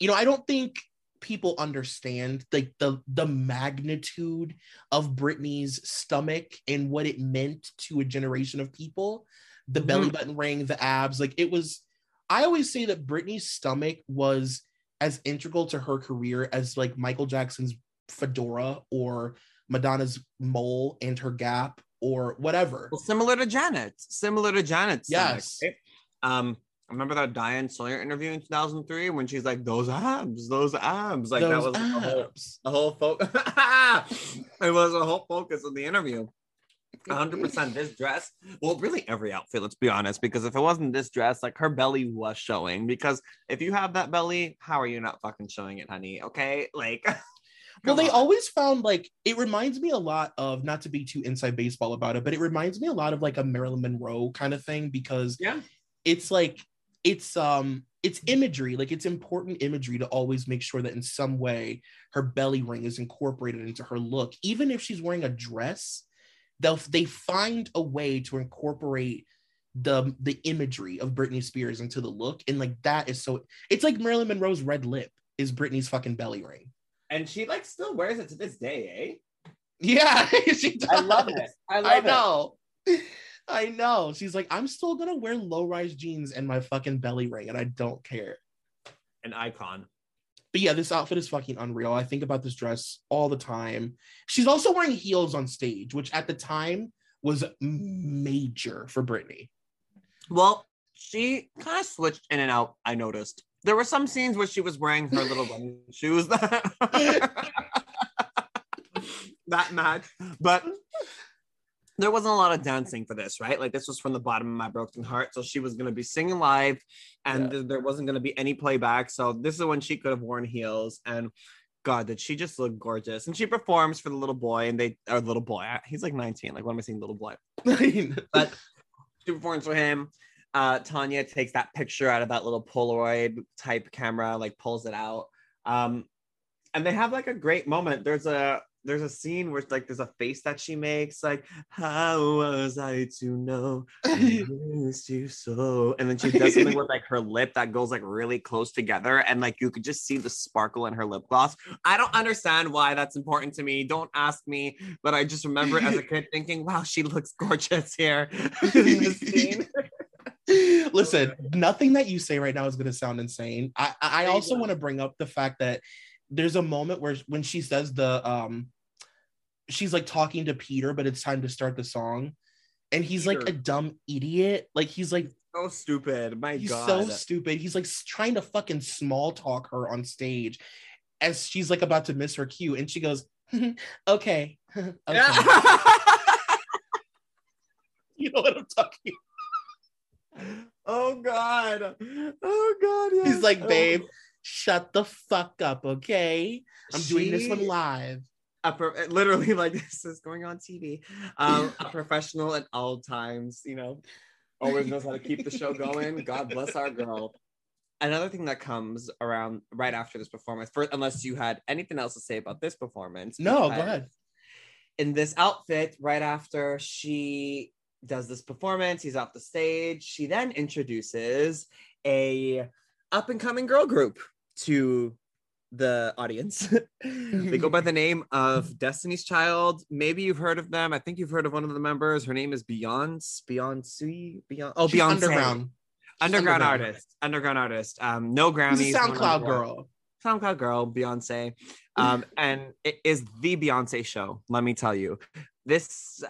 you know, I don't think people understand like the the magnitude of Britney's stomach and what it meant to a generation of people. The Mhm. belly button ring, the abs, like it was I always say that Britney's stomach was as integral to her career as like Michael Jackson's fedora or Madonna's mole and her gap or whatever. well, similar to Janet, similar to Janet's. stomach, Yes. right? Um, I remember that Diane Sawyer interview in 2003 when she's like, "Those abs, those abs," like that Those was the whole, abs. the whole focus. it was a whole focus of the interview. 100% this dress well really every outfit let's be honest because if it wasn't this dress like her belly was showing because if you have that belly how are you not fucking showing it honey okay like Well, they on. always found like it reminds me a lot of not to be too inside baseball about it, but it reminds me a lot of like a Marilyn Monroe kind of thing because yeah it's like it's um it's imagery like it's important imagery to always make sure that in some way her belly ring is incorporated into her look even if she's wearing a dress they'll they find a way to incorporate the the imagery of Britney Spears into the look, and like that is so. It's like Marilyn Monroe's red lip is Britney's fucking belly ring. And she like still wears it to this day, eh? Yeah, she does. I love it. I love I it. know. I know. She's like, I'm still gonna wear low rise jeans and my fucking belly ring, and I don't care. An icon. But yeah, this outfit is fucking unreal. I think about this dress all the time. She's also wearing heels on stage, which at the time was major for Britney. Well, she kind of switched in and out. I noticed there were some scenes where she was wearing her little running shoes that that match, but there wasn't a lot of dancing for this, right? Like this was from the bottom of my broken heart, so she was going to be singing live, and Yeah. th- there wasn't going to be any playback. So this is when she could have worn heels and. God, did she just look gorgeous? And she performs for the little boy, and they or little boy. He's like 19. Like, what am I saying, little boy? but she performs for him. Uh, Tanya takes that picture out of that little Polaroid type camera, like pulls it out. Um, and they have like a great moment. There's a there's a scene where like there's a face that she makes, like "How was I to know I missed you so?" And then she does something with like her lip that goes like really close together, and like you could just see the sparkle in her lip gloss. I don't understand why that's important to me. Don't ask me, but I just remember as a kid thinking, "Wow, she looks gorgeous here." in this scene. Listen, nothing that you say right now is going to sound insane. I, I also want to bring up the fact that there's a moment where when she says the um, she's like talking to Peter, but it's time to start the song, and he's like a dumb idiot. Like he's like so stupid. My he's God. so stupid. He's like trying to fucking small talk her on stage, as she's like about to miss her cue, and she goes, "Okay, okay." you know what I'm talking." Oh God. Oh God. yes. He's like, Oh. babe, shut the fuck up, okay? I'm doing this one live. a pro- literally like this is going on TV. Um, a professional at all times, you know, always knows how to keep the show going. God bless our girl. Another thing that comes around right after this performance, for, unless you had anything else to say about this performance. No, go ahead. In this outfit, right after she does this performance, he's off the stage. She then introduces a up and coming girl group to the audience. they go by the name of Destiny's Child. Maybe you've heard of them. I think you've heard of one of the members. Her name is Beyonce. Beyonce. Beyonce. Oh, She's Beyonce. underground. Underground, underground. artist. Underground artist. Um, no Grammys. She's a SoundCloud girl. SoundCloud girl, Beyonce. Um, and it is the Beyonce show, let me tell you. This,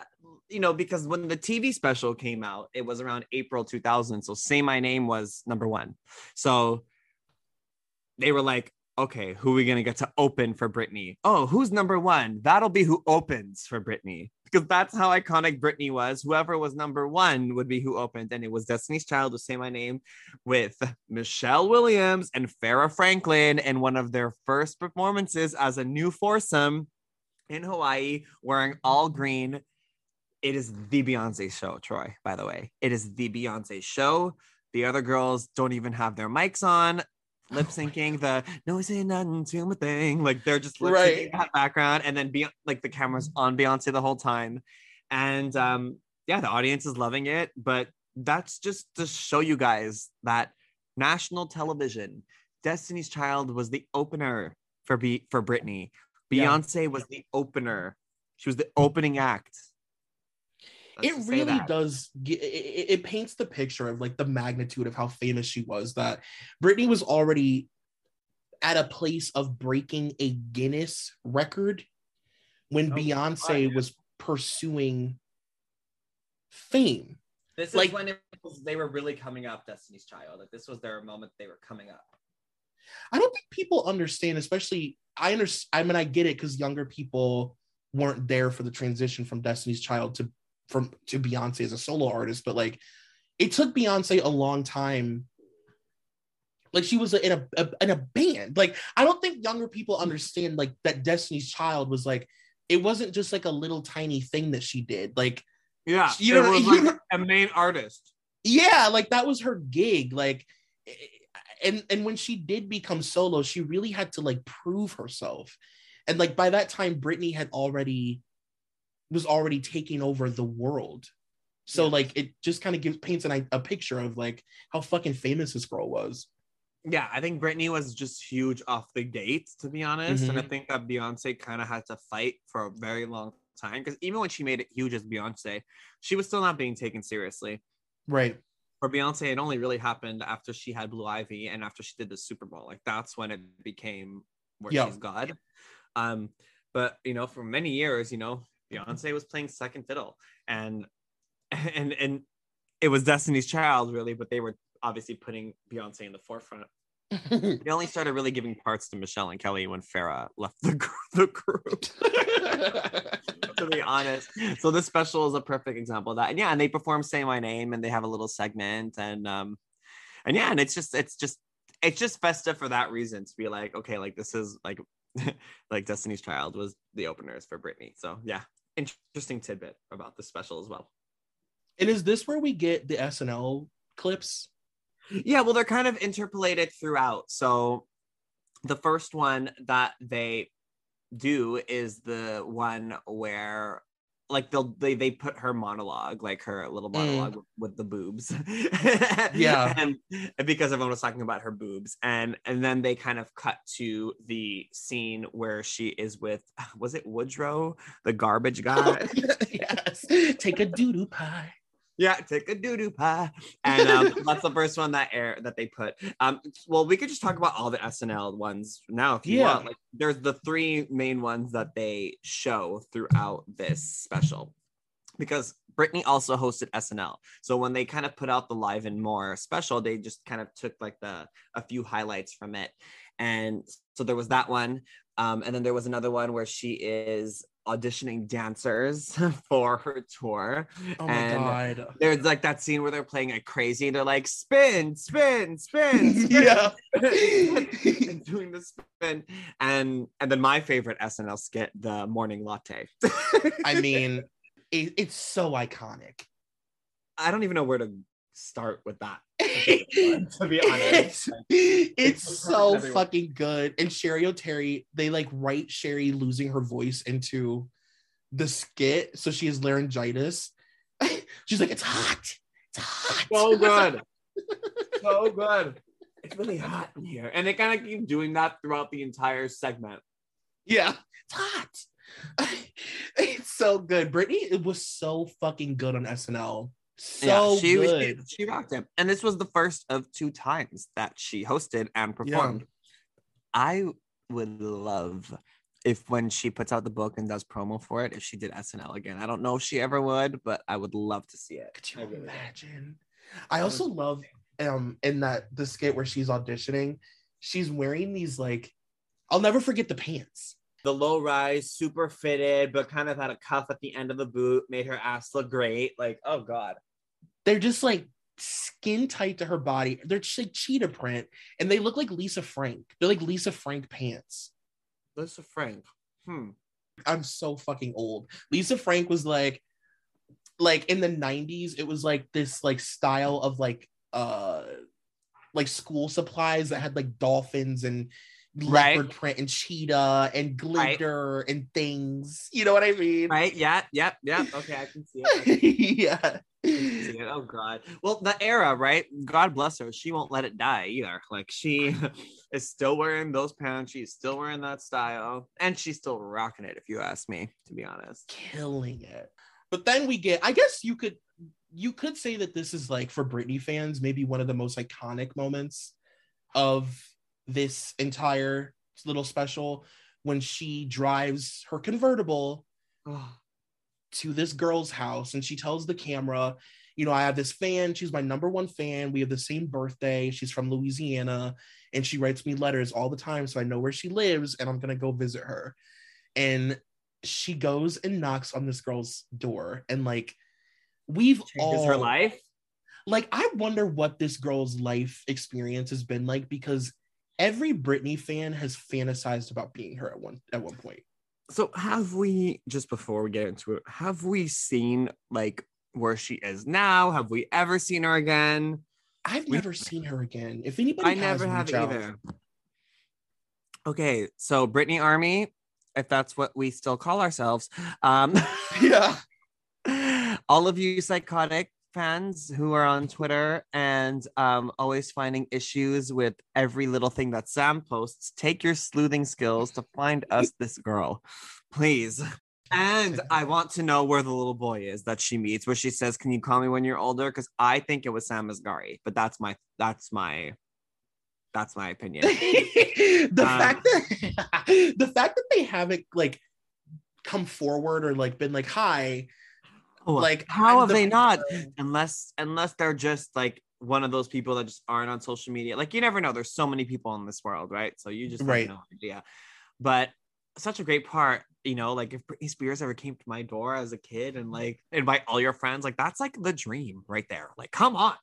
you know, because when the TV special came out, it was around April 2000. So Say My Name was number one. So they were like, okay, who are we going to get to open for Britney? Oh, who's number one? That'll be who opens for Britney. Because that's how iconic Britney was. Whoever was number one would be who opened. And it was Destiny's Child to Say My Name with Michelle Williams and Farrah Franklin in one of their first performances as a new foursome in Hawaii, wearing all green. It is the Beyonce show, Troy, by the way. It is the Beyonce show. The other girls don't even have their mics on, lip syncing the no, say nothing to my thing. Like they're just lip syncing Right. that background, and then be like the camera's on Beyonce the whole time. And um, yeah, the audience is loving it, but that's just to show you guys that national television, Destiny's Child was the opener for B- for Britney. Yeah. Beyonce was the opener. She was the opening act. Let's it really does it, it- it paints the picture of like the magnitude of how famous she was that Britney was already at a place of breaking a Guinness record when Oh, Beyonce God. was pursuing fame. This like- is when was, they were really coming up, Destiny's Child. Like this was their moment they were coming up. I don't think people understand, especially I understand. I mean, I get it because younger people weren't there for the transition from Destiny's Child to from to Beyonce as a solo artist, but like it took Beyonce a long time. Like she was in a, a in a band. Like I don't think younger people understand like that Destiny's Child was like it wasn't just like a little tiny thing that she did. Like Yeah, You know- was you like know- a main artist. yeah like that was her gig like and and when she did become solo she really had to like prove herself and like by that time Britney had already was already taking over the world. So Yes. like it just kind of gives paints an, a picture of like how fucking famous this girl was. Yeah, I think Britney was just huge off the gate, to be honest. And I Mhm. think that Beyonce kind of had to fight for a very long time because even when she made it huge as Beyonce, she was still not being taken seriously. Right. For Beyonce, it only really happened after she had Blue Ivy and after she did the Super Bowl. Like that's when it became where Yeah. she's God. Um, but you know, for many years, you know, Beyonce was playing second fiddle, and and and it was Destiny's Child, really, but they were obviously putting Beyonce in the forefront. They only started really giving parts to Michelle and Kelly when Farrah left the, gr- the group, to be honest. So this special is a perfect example of that. And yeah, and they perform Say My Name and they have a little segment and um and yeah, and it's just it's just it's just festive for that reason to be like, okay, like this is like like Destiny's Child was the openers for Britney. So yeah, interesting tidbit about the special as well. and is this where we get the SNL clips? Yeah, well, they're kind of interpolated throughout. So the first one that they do is the one where like they'll they, they put her monologue like her little mm. monologue with, with the boobs Yeah. and, and because everyone was talking about her boobs and and then they kind of cut to the scene where she is with was it woodrow the garbage oh, guy yes. Take a doo doo pie. Yeah, take a doo doo pie, and um, that's the first one that air that they put. Um, well, we could just talk about all the SNL ones now if you Yeah. want. Like, there's the three main ones that they show throughout this special, because Britney also hosted SNL. So when they kind of put out the Live and More special, they just kind of took like the a few highlights from it, and so there was that one. Um, and then there was another one where she is auditioning dancers for her tour Oh my And- god. there's like that scene where they're playing like crazy and they're like spin spin spin, spin yeah. and doing the spin and and then my favorite snl skit the morning latte I mean, it, it's so iconic. i don't even know where to start with that to be honest it's, it's It's so fucking good. And Cheri Oteri, they like write Cheri losing her voice into the skit, so she has laryngitis. She's like, "It's hot, it's hot." so good so good it's really hot in here and they kind of keep doing that throughout the entire segment yeah, it's hot. it's so good. Britney, it was so fucking good on SNL. So she good. she, she rocked it and this was the first of two times that she hosted and performed i would love if when she puts out the book and does promo for it if she did snl again i don't know if she ever would but i would love to see it Could I you really would. imagine? I also love um in that the skit where she's auditioning, she's wearing these like I'll never forget the pants. The low rise super fitted but kind of had a cuff at the end of the boot made her ass look great like oh god They're just like skin tight to her body. They're just like cheetah print and they look like Lisa Frank. They're like Lisa Frank pants. lisa frank hmm I'm so fucking old. Lisa Frank was like like in the 90s it was like this like style of like uh like school supplies that had like dolphins and Right. leopard print and cheetah and glitter and things. You know what I mean? right yeah yep yep okay i can see it yeah. see it. Oh God. Well, the era, right? God bless her. She won't let it die either. Like she is still wearing those pants. She's still wearing that style, and she's still rocking it. If you ask me, to be honest. Killing it. But then we get, I guess you could you could say that this is like for Britney fans, maybe one of the most iconic moments of this entire little special when she drives her convertible to this girl's house and she tells the camera, you know, I have this fan. She's my number one fan. We have the same birthday. She's from Louisiana and she writes me letters all the time. So I know where she lives and I'm going to go visit her. And she goes and knocks on this girl's door and like, we've Changes all her life. like I wonder what this girl's life experience has been like because every Britney fan has fantasized about being her at one at one point. So have we just before we get into it, have we seen like where she is now? Have we ever seen her again? I've We- never seen her again. If anybody I has, never have either. Okay, so Britney Army, if that's what we still call ourselves. Um, Yeah. all of you psychotic fans who are on Twitter and um, always finding issues with every little thing that Sam posts, take your sleuthing skills to find us this girl, please. And I want to know where the little boy is that she meets, where she says, "Can you call me when you're older?" Because I think it was Sam Asghari, but that's my that's my that's my opinion. the Um, fact that the fact that they haven't like come forward or like been like hi like how have the- they not? Unless unless they're just like one of those people that just aren't on social media. Like you never know. There's so many people in this world, right? So you just have Right. no idea. But such a great part, you know, like if Britney Spears ever came to my door as a kid and like invite all your friends, like that's like the dream right there. Like, come on.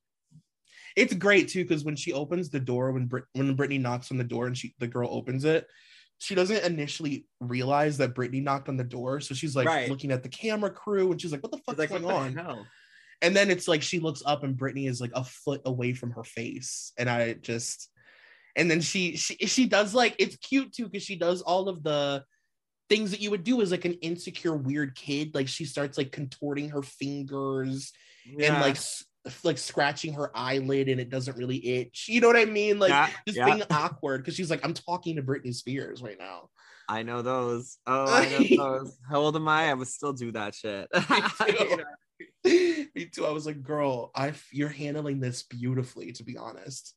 it's great too because when she opens the door when Brit- when Britney knocks on the door and she the girl opens it she doesn't initially realize that Britney knocked on the door. So she's like Right. looking at the camera crew and she's like what the fuck's Like, going on? hell? and then it's like she looks up and Britney is like a foot away from her face. And I just and then she she she does like it's cute too because she does all of the things that you would do as like an insecure weird kid. Like she starts like contorting her fingers and like like scratching her eyelid and it doesn't really itch you know what I mean like Yeah, just yeah. being awkward because she's like I'm talking to Britney Spears right now I know those. Oh, I know those. How old am I? I would still do that shit. too. Me too. I was like, girl, I you're handling this beautifully, to be honest.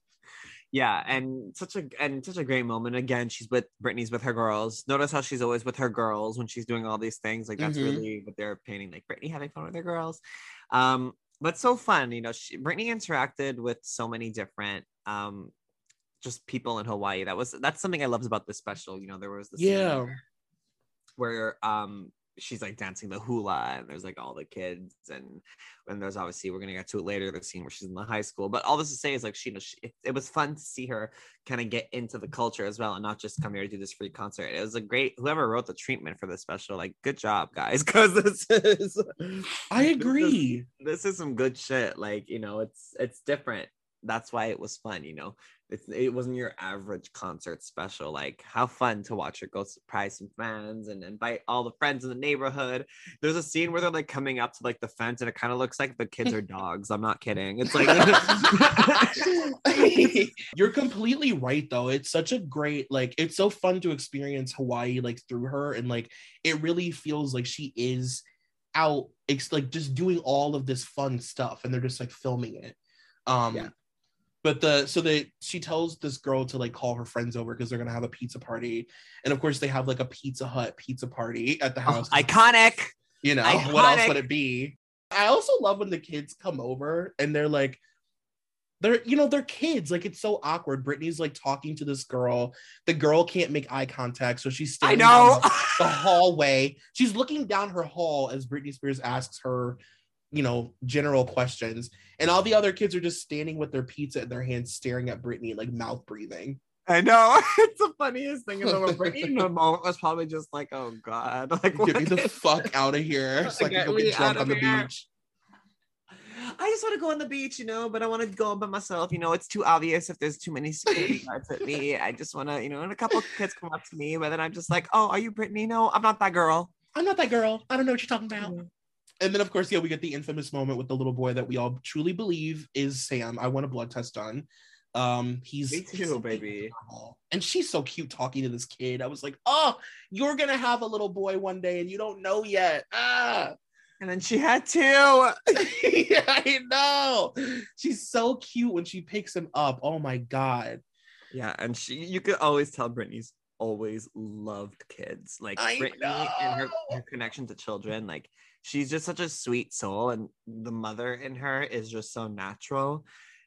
yeah and such a and such a great moment again she's with britney's with her girls notice how she's always with her girls when she's doing all these things like that's Mhm. really what they're painting like britney having fun with her girls um but so fun you know she britney interacted with so many different um just people in hawaii that was that's something i loved about this special you know there was scene Yeah. where um she's like dancing the hula and there's like all the kids and and there's obviously we're gonna get to it later the scene where she's in the high school but all this to say is like she, you know, she it, it was fun to see her kind of get into the culture as well and not just come here to do this free concert. It was a great whoever wrote the treatment for this special like good job guys because this is I this is- agree. this is some good shit like you know it's it's different. That's why it was fun you know it's, it wasn't your average concert special like how fun to watch her go surprise some fans and invite all the friends in the neighborhood there's a scene where they're like coming up to like the fence and it kind of looks like the kids are dogs i'm not kidding it's like You're completely right though. It's such a great like it's so fun to experience Hawaii like through her and like it really feels like she is out it's like just doing all of this fun stuff and they're just like filming it. Um Yeah. But the so they she tells this girl to like call her friends over because they're gonna have a pizza party. And of course they have like a Pizza Hut pizza party at the oh, house. iconic. You know what else would it be? I also love when the kids come over and they're like they're you know they're kids. Like it's so awkward. Britney's like talking to this girl. The girl can't make eye contact so she's standing i know. the, the hallway. She's looking down her hall as britney spears asks her you know general questions and all the other kids are just standing with their pizza in their hands staring at britney like mouth breathing I know. It's the funniest thing. Is that Britney in the moment was probably just like, "Oh God!" Like, get me the is- fuck out of here so i can go get drunk on the here. beach I just want to go on the beach, you know, but I want to go by myself. You know, it's too obvious if there's too many security guards at me. I just want to, you know, and a couple of kids come up to me, but then I'm just like, "Oh, are you Britney?" No, I'm not that girl. I'm not that girl. I don't know what you're talking about. And then, of course, yeah, we get the infamous moment with the little boy that we all truly believe is Sam. I want a blood test done. Um, he's Me too, so baby. adorable. And she's so cute talking to this kid. I was like, oh, you're gonna have a little boy one day, and you don't know yet. Ah, And then she had two. yeah, I know. She's so cute when she picks him up. Oh my god. Yeah, and she, you could always tell Britney's always loved kids. Like I Britney and her, her connection to children, like she's just such a sweet soul, and the mother in her is just so natural,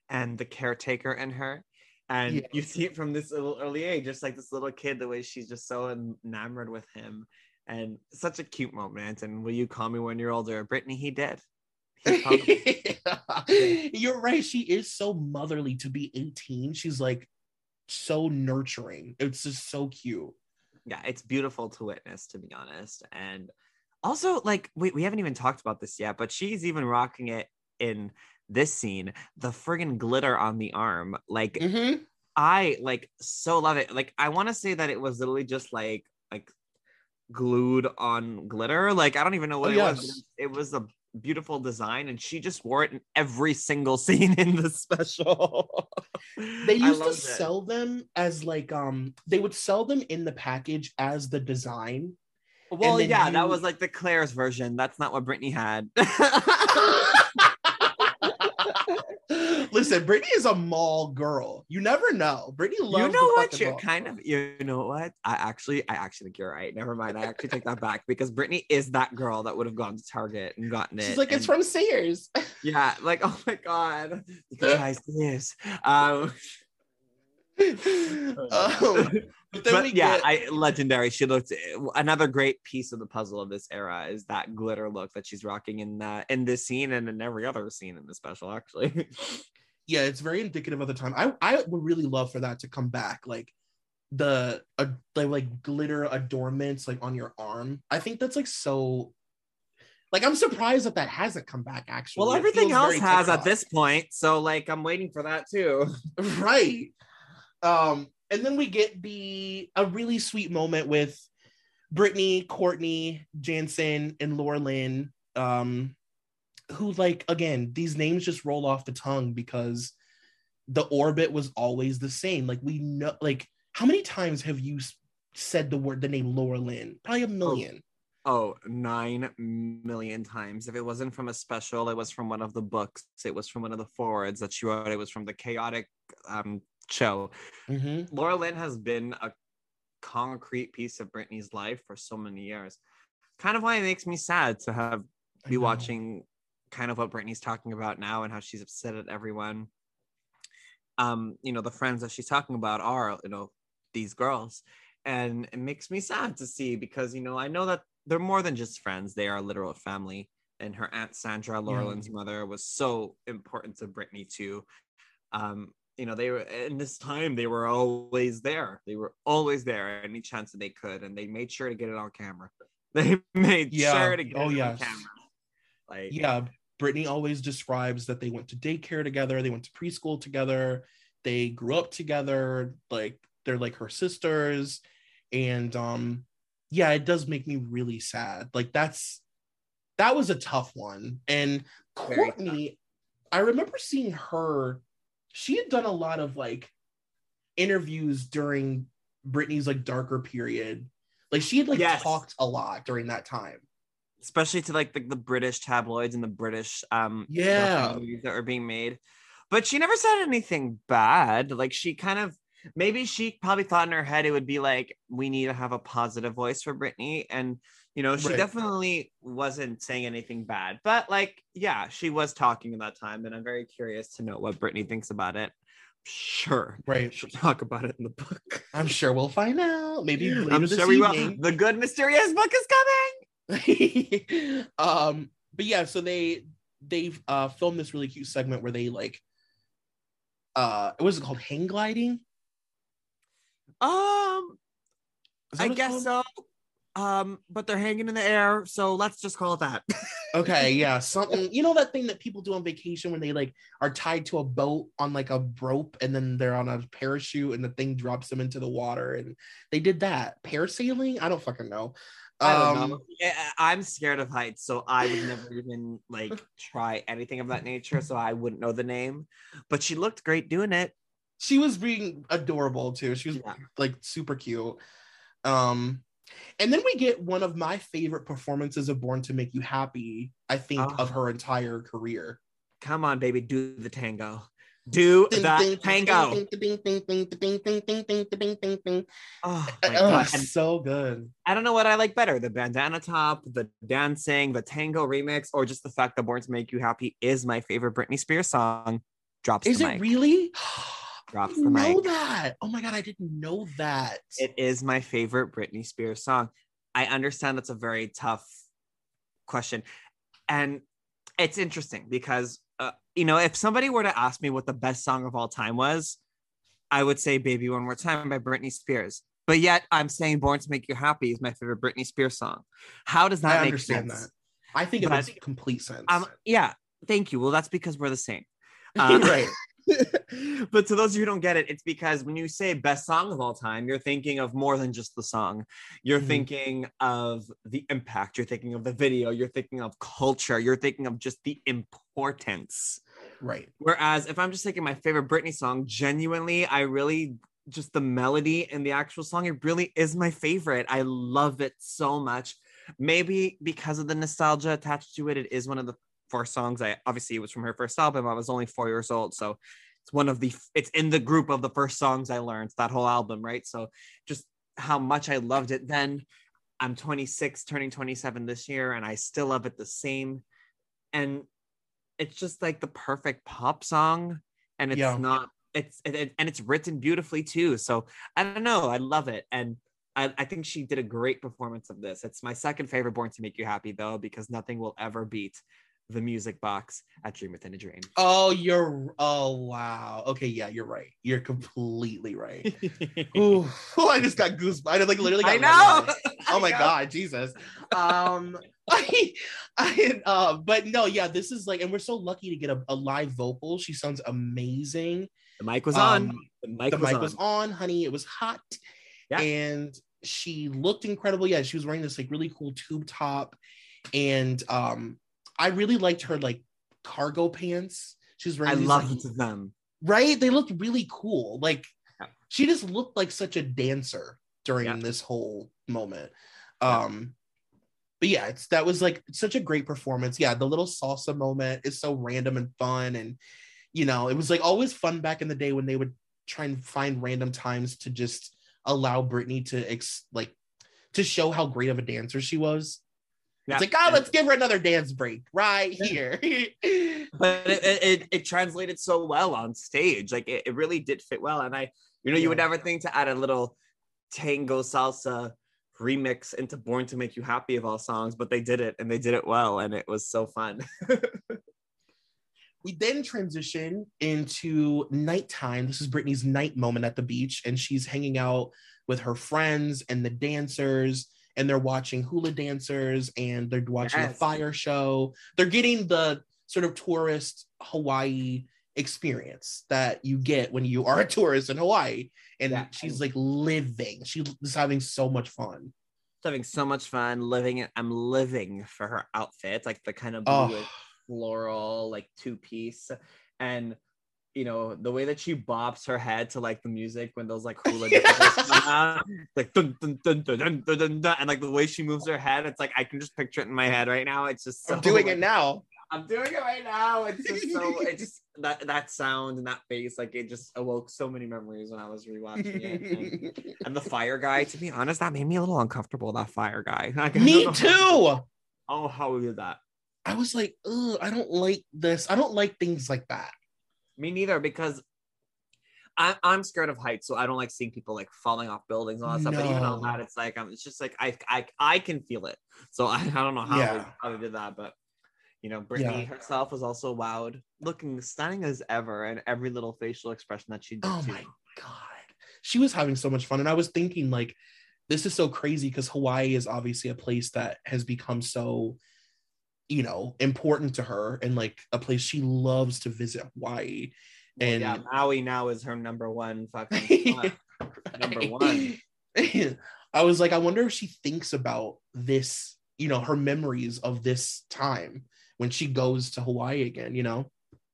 and the caretaker in her. And Yeah. you see it from this little early age, just like this little kid, the way she's just so enamored with him, and such a cute moment. And will you call me when you're older, Britney? He did. He. You're right. She is so motherly to be 18. She's like so nurturing. It's just so cute. yeah it's beautiful to witness to be honest and also like we, we haven't even talked about this yet but she's even rocking it in this scene the friggin glitter on the arm like Mhm. i like so love it like i want to say that it was literally just like like glued on glitter. Like I don't even know what Oh, it yes. was. It was a beautiful design, and she just wore it in every single scene in the special. They used to it. sell them as like um they would sell them in the package as the design. Well, then yeah, that was like the Claire's version. That's not what Britney had. Listen, Britney is a mall girl. You never know. Britney loves you the know what? You're mall. kind of. You know what? I actually, I actually think you're right. Never mind. I actually take that back because Britney is that girl that would have gone to Target and gotten it. She's like, it's from Sears. Yeah, like oh my god, you guys, this. Um, um, but then but we yeah, get I legendary. She looked another great piece of the puzzle of this era is that glitter look that she's rocking in uh, in this scene and in every other scene in the special. Actually, yeah, it's very indicative of the time. I I would really love for that to come back, like the uh, like, like glitter adornments like on your arm. I think that's like so. Like I'm surprised that that hasn't come back. Actually, well, everything else has TikTok. at this point, so like I'm waiting for that too. right. Um, and then we get the a really sweet moment with Britney, Courtney, Jansen, and Laura Lynn. Um, who like again, these names just roll off the tongue because the orbit was always the same. Like we know, like how many times have you said the word the name Laura Lynn? Probably a million. Oh, nine million times. If it wasn't from a special, it was from one of the books. It was from one of the forwards that she wrote. It was from the chaotic um, show. Mhm. Laura Lynn has been a concrete piece of Britney's life for so many years. Kind of why it makes me sad to have be watching kind of what Britney's talking about now and how she's upset at everyone. Um, you know, the friends that she's talking about are, you know, these girls. And it makes me sad to see because, you know, I know that they're more than just friends, they are literal family. And her aunt Sandra, Laura Yeah. Lynn's mother, was so important to Britney too. Um, you know, they were in this time, they were always there. They were always there any chance that they could, and they made sure to get it on camera. They made Yeah. sure to get Oh, it yes. on camera. Like, yeah britney always describes that they went to daycare together they went to preschool together they grew up together like they're like her sisters and um yeah it does make me really sad like that's that was a tough one and Very courtney i remember seeing her she had done a lot of like interviews during Britney's like darker period like she had like Yes. talked a lot during that time especially to like the, the British tabloids and the British um Yeah. documentaries that were being made. But she never said anything bad. Like she kind of maybe she probably thought in her head it would be like we need to have a positive voice for Britney. And you know, she Right. definitely wasn't saying anything bad. But like, yeah, she was talking at that time, and I'm very curious to know what Britney thinks about it. Sure. right She'll talk about it in the book. I'm sure we'll find out. Maybe later I'm this sure we will. evening. The good mysterious book is coming. um, but yeah, so they they've uh filmed this really cute segment where they like uh what was it called? Hang gliding? Um, I guess so. Um, but they're hanging in the air, so let's just call it that. Okay, yeah, something you know that thing that people do on vacation when they like are tied to a boat on like a rope and then they're on a parachute and the thing drops them into the water and they did that parasailing. I don't fucking know. I don't Um, know. I- I'm scared of heights, so I would never even like try anything of that nature. So I wouldn't know the name. But she looked great doing it. She was being adorable too. She was Yeah. like super cute. Um, and then we get one of my favorite performances of Born to Make You Happy, I think, Oh. of her entire career. Come on, baby, do the tango. Do the tango. Oh my Oh, god. So good. I don't know what I like better: the bandana top, the dancing, the tango remix, or just the fact that "Born to Make You Happy" is my favorite Britney Spears song. Drops Is it mic. really? I Drops the know mic. that. Oh my god, I didn't know that. It is my favorite Britney Spears song. I understand that's a very tough question. And it's interesting because, uh, you know, if somebody were to ask me what the best song of all time was, I would say Baby One More Time by Britney Spears. But yet I'm saying Born to Make You Happy is my favorite Britney Spears song. How does that I make understand sense? that. I think it But- makes complete sense. Um, yeah, thank you. Well, that's because we're the same. Um, right. but to those of you who don't get it, it's because when you say best song of all time, you're thinking of more than just the song. You're Mhm. thinking of the impact, you're thinking of the video, you're thinking of culture, you're thinking of just the importance. right. Whereas if I'm just taking my favorite Britney song, genuinely, I really just the melody and the actual song, it really is my favorite. I love it so much. Maybe because of the nostalgia attached to it, it is one of the first songs I obviously it was from her first album. I was only four years old. So it's one of the it's in the group of the first songs I learned, that whole album, right? So just how much I loved it then. I'm 26, turning 27 this year, and I still love it the same. And it's just like the perfect pop song, and it's Yeah. not. It's it, it- and it's written beautifully too. So I don't know. I love it, and I, I think she did a great performance of this. It's my second favorite "Born to Make You Happy" though, because nothing will ever beat the music box at Dream Within a Dream. Oh, you're. Oh, wow. Okay, yeah, you're right. You're completely right. Ooh, I just got goosebumps. I like literally. Got I know. Oh my know. god, Jesus. Um, I, I, uh, but no, yeah, this is like, and we're so lucky to get a, a live vocal. She sounds amazing. The mic was on. Um, The mic, the was, mic on. was on, honey. It was hot, Yeah. and she looked incredible. Yeah, she was wearing this like really cool tube top, and um, I really liked her like cargo pants. She was I wearing. these, loved like, them. right? They looked really cool. Like Yeah. she just looked like such a dancer during Yeah. this whole moment. Um but yeah, it's that was like such a great performance. Yeah, the little salsa moment is so random and fun and you know, it was like always fun back in the day when they would try and find random times to just allow Britney to ex- like to show how great of a dancer she was. Yeah. It's like, oh, let's give her another dance break right here. but it, it, it, translated so well on stage. Like it, it really did fit well. And I, you know, you would never think to add a little tango salsa remix into Born to Make You Happy of all songs, but they did it and they did it well. And it was so fun. we then transition into nighttime. This is Britney's night moment at the beach, and she's hanging out with her friends and the dancers, and they're watching hula dancers and they're watching a fire show. They're getting the sort of tourist Hawaii experience that you get when you are a tourist in Hawaii. And Yeah. she's like living. She's having so much fun. having so much fun living it. I'm living for her outfit, like the kind of blue Oh, floral, like two piece. And you know the way that she bops her head to like the music when those like hula like dun, dun, dun, dun, dun, dun, dun, and like the way she moves her head it's like i can just picture it in my head right now. It's just so, i'm doing it now. I'm doing it right now. It's just so it just that that sound and that face like it just awoke so many memories when i was rewatching it. And, and the fire guy to be honest that made me a little uncomfortable that fire guy. Like, me too. How, oh how we did that. I was like i don't like this. I don't like things like that. Me neither, because I, I'm scared of heights, so I don't like seeing people like falling off buildings and all that stuff. But even on that, it's like um, it's just like I I I can feel it. So I, I don't know how, Yeah. they, how they did that, but you know, Britney Yeah. herself was also wowed, looking stunning as ever, and every little facial expression that she did Oh too. my god. She was having so much fun. And I was thinking, like, this is so crazy because Hawaii is obviously a place that has become so, you know, important to her and like a place she loves to visit Hawaii. Well, And yeah, Maui now is her number one fucking spot. Number one. I was like, I wonder if she thinks about this, you know, her memories of this time when she goes to Hawaii again, you know?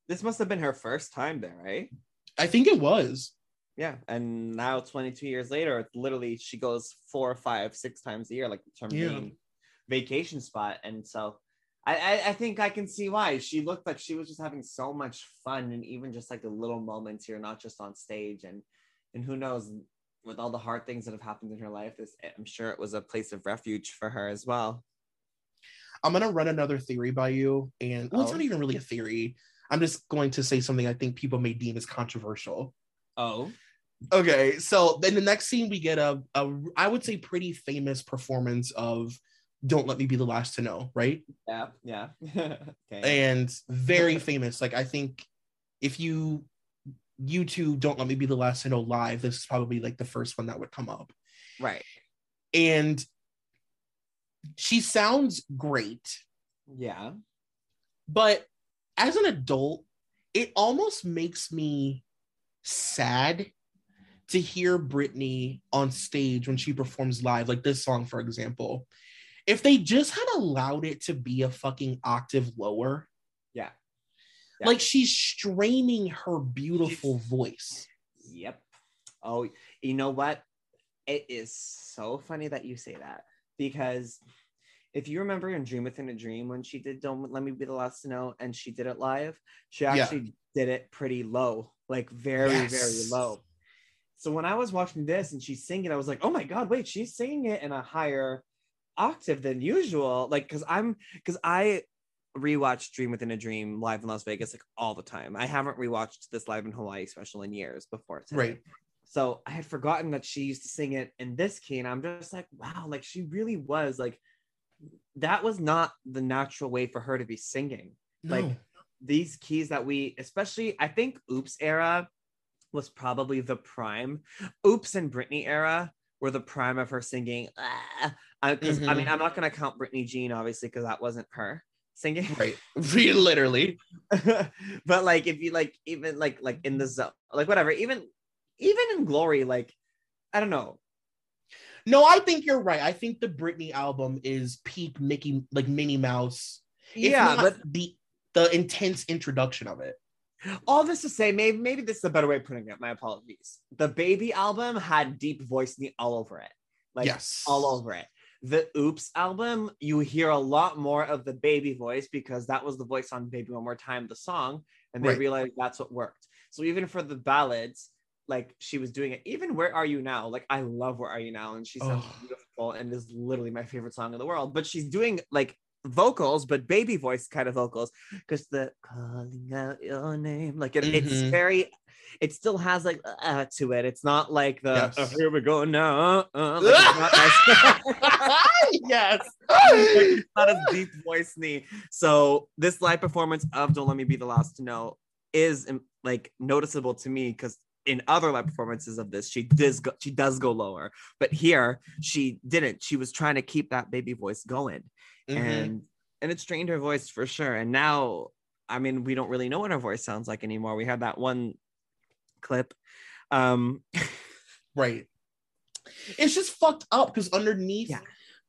This must have been her first time there, right? I think it was. Yeah, and now 22 years later, it's literally she goes four, five, six times a year, like her Yeah. main vacation spot. And so I, I, I think I can see why she looked like she was just having so much fun, and even just like the little moments here, not just on stage. And and who knows, with all the hard things that have happened in her life, this I'm sure it was a place of refuge for her as well. I'm gonna run another theory by you, and well, it's Oh. not even really a theory. I'm just going to say something I think people may deem as controversial. Oh, Okay, so then the next scene we get a, a I would say pretty famous performance of "Don't Let Me Be the Last to Know," right? yeah, yeah. okay. And very famous. Like I think if you YouTube "Don't Let Me Be the Last to Know" live, this is probably like the first one that would come up. right. And she sounds great, Yeah. but as an adult it almost makes me sad to hear Britney on stage when she performs live, like this song, for example. If they just had allowed it to be a fucking octave lower, Yeah. Yeah. like she's straining her beautiful voice. Yep. Oh, you know what? It is so funny that you say that because if you remember in Dream Within a Dream when she did Don't Let Me Be the Last to Know and she did it live, she Yeah. actually did it pretty low, like very, very low. So when I was watching this and she's singing, I was like, oh my God, wait, she's singing it in a higher octave than usual. Like, cause I'm, cause I rewatched Dream Within a Dream live in Las Vegas like all the time. I haven't rewatched this live in Hawaii special in years before. today. Right. So I had forgotten that she used to sing it in this key, and I'm just like, wow, like she really was like, that was not the natural way for her to be singing. No. Like these keys that we, especially, I think Oops era was probably the prime. Oops and Britney era were the prime of her singing. Ah, Because I Mhm. mean, I'm not gonna count Britney Jean obviously because that wasn't her singing. right. Literally. but like if you like even like like in the zone like whatever even even in glory like i don't know No, I think you're right. I think the Britney album is peak Mickey, like Minnie Mouse. yeah but the the intense introduction of it. all this to say maybe maybe this is a better way of putting it my apologies the baby album had deep voice me all over it like yes, all over it the oops album you hear a lot more of the baby voice because that was the voice on baby one more time the song and they Right. realized that's what worked so even for the ballads like she was doing it even where are you now like i love where are you now and she sounds Oh. beautiful and is literally my favorite song in the world but she's doing like vocals but baby voice kind of vocals because the calling out your name like it, it's Mhm. very it still has like uh to it it's not like the Yes. "Oh, here we go now uh, like, it's not as- yes. like, it's not as deep voice me. So this live performance of "Don't Let Me Be the Last to Know" is um, like noticeable to me because in other live performances of this, she does go, she does go lower, but here she didn't. She was trying to keep that baby voice going, Mhm. and and it strained her voice for sure. And now, I mean, we don't really know what her voice sounds like anymore. We had that one clip. Um, right. It's just fucked up because underneath, Yeah.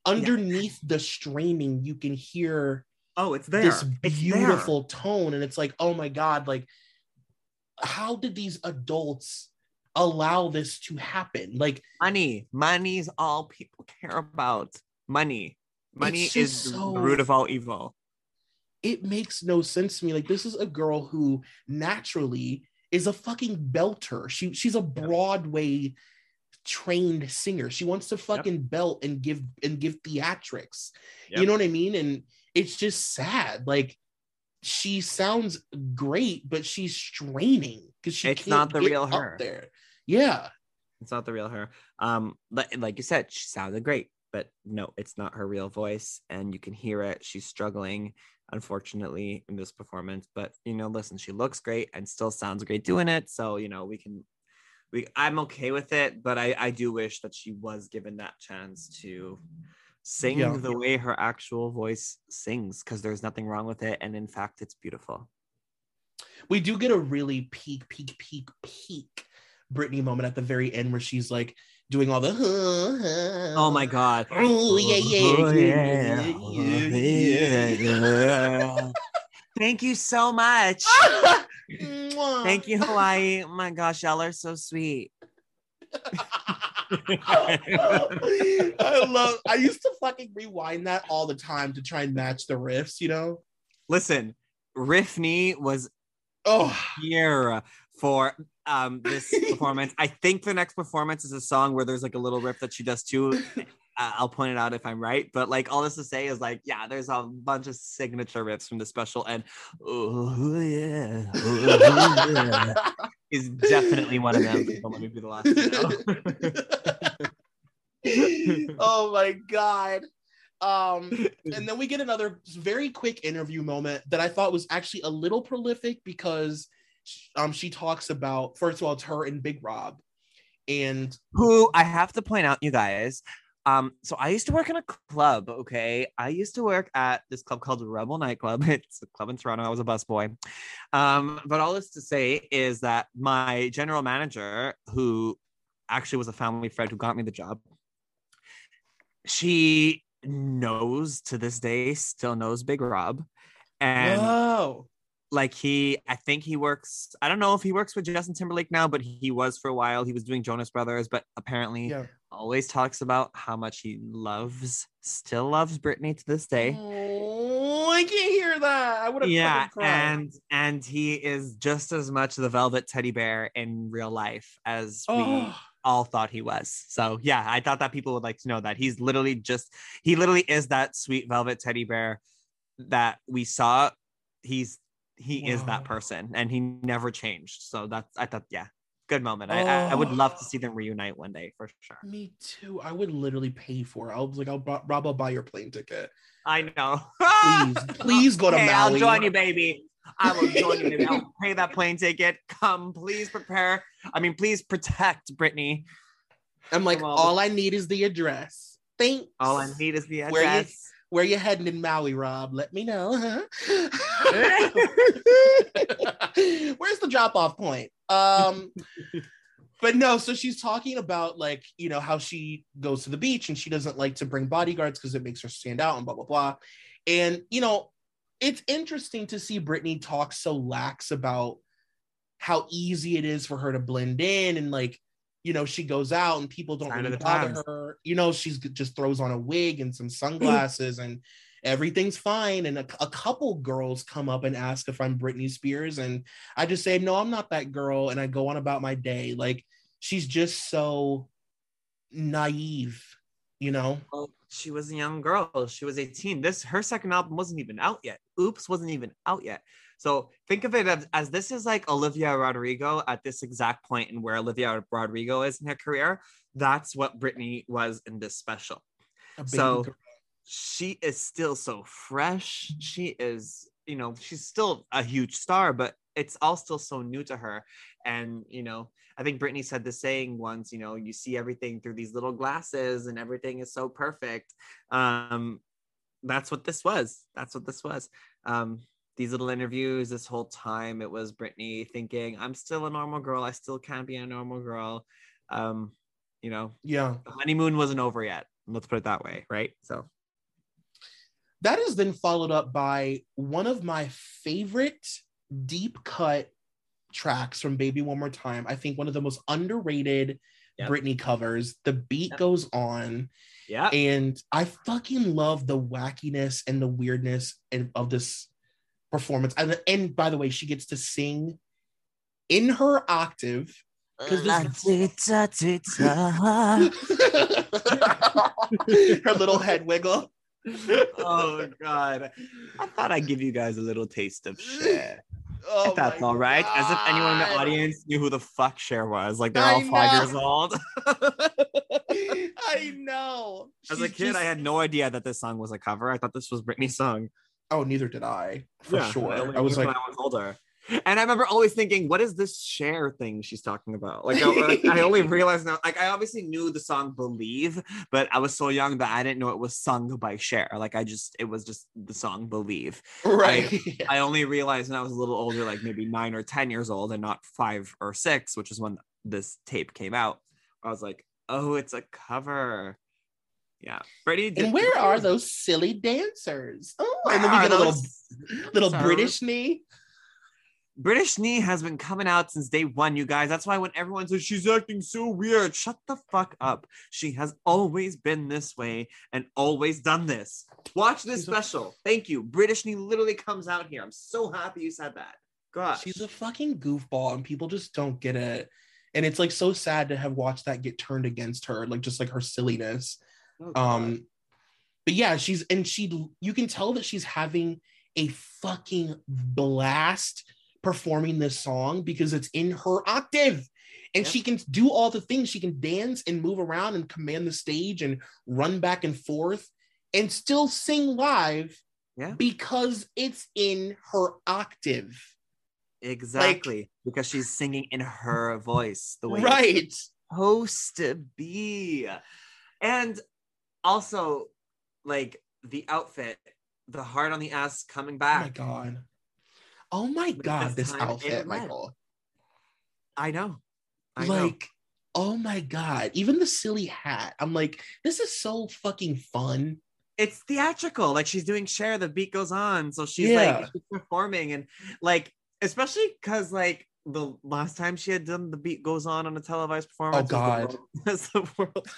underneath the streaming, you can hear oh, it's there. this It's there. beautiful tone, and it's like, oh my god, like, how did these adults allow this to happen? Like, money money is all people care about money money is just the root of all evil it makes no sense to me. Like, this is a girl who naturally is a fucking belter. She she's a Broadway trained singer. She wants to fucking belt and give and give theatrics. You know what I mean? And it's just sad. Like she sounds great, but she's straining because she It's can't not the get real her. there. Yeah. it's not the real her um like, like you said she sounded great but no it's not her real voice and you can hear it she's struggling unfortunately in this performance but you know listen she looks great and still sounds great doing it so you know we can we i'm okay with it but i i do wish that she was given that chance to sing Yeah. the way her actual voice sings because there's nothing wrong with it and in fact it's beautiful We do get a really peak, peak, peak, peak Britney moment at the very end where she's like doing all the oh my god Oh yeah, yeah, Oh, yeah, yeah. yeah, yeah. Thank you so much. Thank you, Hawaii. Oh my gosh, y'all are so sweet. I love I used to fucking rewind that all the time to try and match the riffs, you know? Listen, Riffney was Oh here for um this performance. I think the next performance is a song where there's like a little riff that she does too. Uh, I'll point it out if I'm right, but like all this to say is like, yeah, there's a bunch of signature riffs from the special, and oh yeah, oh, yeah. is definitely one of them. Don't let me be the last. to know. oh my god. Um and then we get another very quick interview moment that I thought was actually a little prolific because um she talks about first of all it's her and Big Rob and Who I have to point out, you guys, Um, so I used to work in a club. Okay, I used to work at this club called Rebel Nightclub. It's a club in Toronto. I was a busboy. Um, but all this to say is that my general manager, who actually was a family friend who got me the job, she knows to this day, still knows Big Rob, and Whoa. Like he i think he works i don't know if he works with justin timberlake now but he was for a while he was doing jonas brothers but apparently Yeah. always talks about how much he loves still loves Britney to this day Oh, I can't hear that. I would have yeah and and he is just as much the velvet teddy bear in real life as we Oh. all thought he was so yeah i thought that people would like to know that he's literally just he literally is that sweet velvet teddy bear that we saw he's he is that person and he never changed so that's i thought yeah good moment I, I i would oh. love to Oh. see them reunite one day for sure Me too. I would literally pay for it. I was like, I'll Rob, I'll buy your plane ticket. i know Please, please go to Okay, i'll join you baby i will join you baby. i'll pay that plane ticket come please prepare i mean please protect britney I'm like, all I need is the address. Thanks. all i need is the Where you- address Where you heading in Maui, Rob? Let me know. Huh? Where's the drop off point? Um, but no. So she's talking about like you know how she goes to the beach and she doesn't like to bring bodyguards because it makes her stand out and blah blah blah. And you know, it's interesting to see Britney talk so lax about how easy it is for her to blend in and like you know she goes out and people don't Sign of really bother times. her you know she's just throws on a wig and some sunglasses and everything's fine and a, a couple girls come up and ask if i'm britney spears and i just say no i'm not that girl and i go on about my day like she's just so naive you know Well, she was a young girl. She was 18. This her second album wasn't even out yet. Oops wasn't even out yet. So think of it as, as this is like Olivia Rodrigo at this exact point in where Olivia Rodrigo is in her career. That's what Britney was in this special. So girl. she is still so fresh. She is, you know, she's still a huge star, but it's all still so new to her. And, you know, I think Britney said the saying once, you know, you see everything through these little glasses and everything is so perfect. Um, that's what this was. That's what this was. Um, these little interviews, this whole time, it was Britney thinking, I'm still a normal girl. I still can't be a normal girl. Um, you know, yeah the honeymoon wasn't over yet. Let's put it that way, right? So that is then followed up by one of my favorite deep cut tracks from Baby One More Time. I think one of the most underrated Yep. Britney covers. The beat Yep. goes on, yeah. and I fucking love the wackiness and the weirdness and- of this performance. And, and by the way, she gets to sing in her octave. 'Cause this- her little head wiggle. oh god. I thought I'd give you guys a little taste of Cher. Oh if that's my all right. As if anyone in the audience knew who the fuck Cher was. Like they're I all five know. years old. I know. As a She's kid, I had no idea that this song was a cover. I thought this was Britney's song. Oh, neither did I. For Yeah, sure. only I was like, I was older. And I remember always thinking, what is this Cher thing she's talking about? Like, I, like, I only realized now, like, I obviously knew the song Believe, but I was so young that I didn't know it was sung by Cher. Like, I just, it was just the song Believe. right. I only realized when I was a little older, like maybe nine or 10 years old and not five or six, which is when this tape came out. I was like, oh, it's a cover. Yeah. Freddie did- and where are those silly dancers? Oh, and then we get a little little Sorry. Britishney. British Knee has been coming out since day one, you guys. That's why when everyone says she's acting so weird, shut the fuck up. She has always been this way and always done this. Watch this She's a- special. Thank you. Britishney literally comes out here. I'm so happy you said that. Gosh. She's a fucking goofball, and people just don't get it. And it's like so sad to have watched that get turned against her, like just like her silliness. Oh, Um, but yeah, she's and she you can tell that she's having a fucking blast performing this song because it's in her octave. And Yep. she can do all the things. She can dance and move around and command the stage and run back and forth and still sing live Yeah. because it's in her octave. exactly. because she's singing in her voice, the way it's Right. supposed to be. And also like the outfit, the heart on the ass coming back. Oh my god. Oh my god, this this outfit. Michael. I know. I know. like, oh my god. Even the silly hat. I'm like, this is so fucking fun. it's theatrical. Like she's doing Cher, the beat goes on. So she's Yeah. like she's performing and like, especially because like the last time she had done the beat goes on on a televised performance. Oh, was the God. World- was the world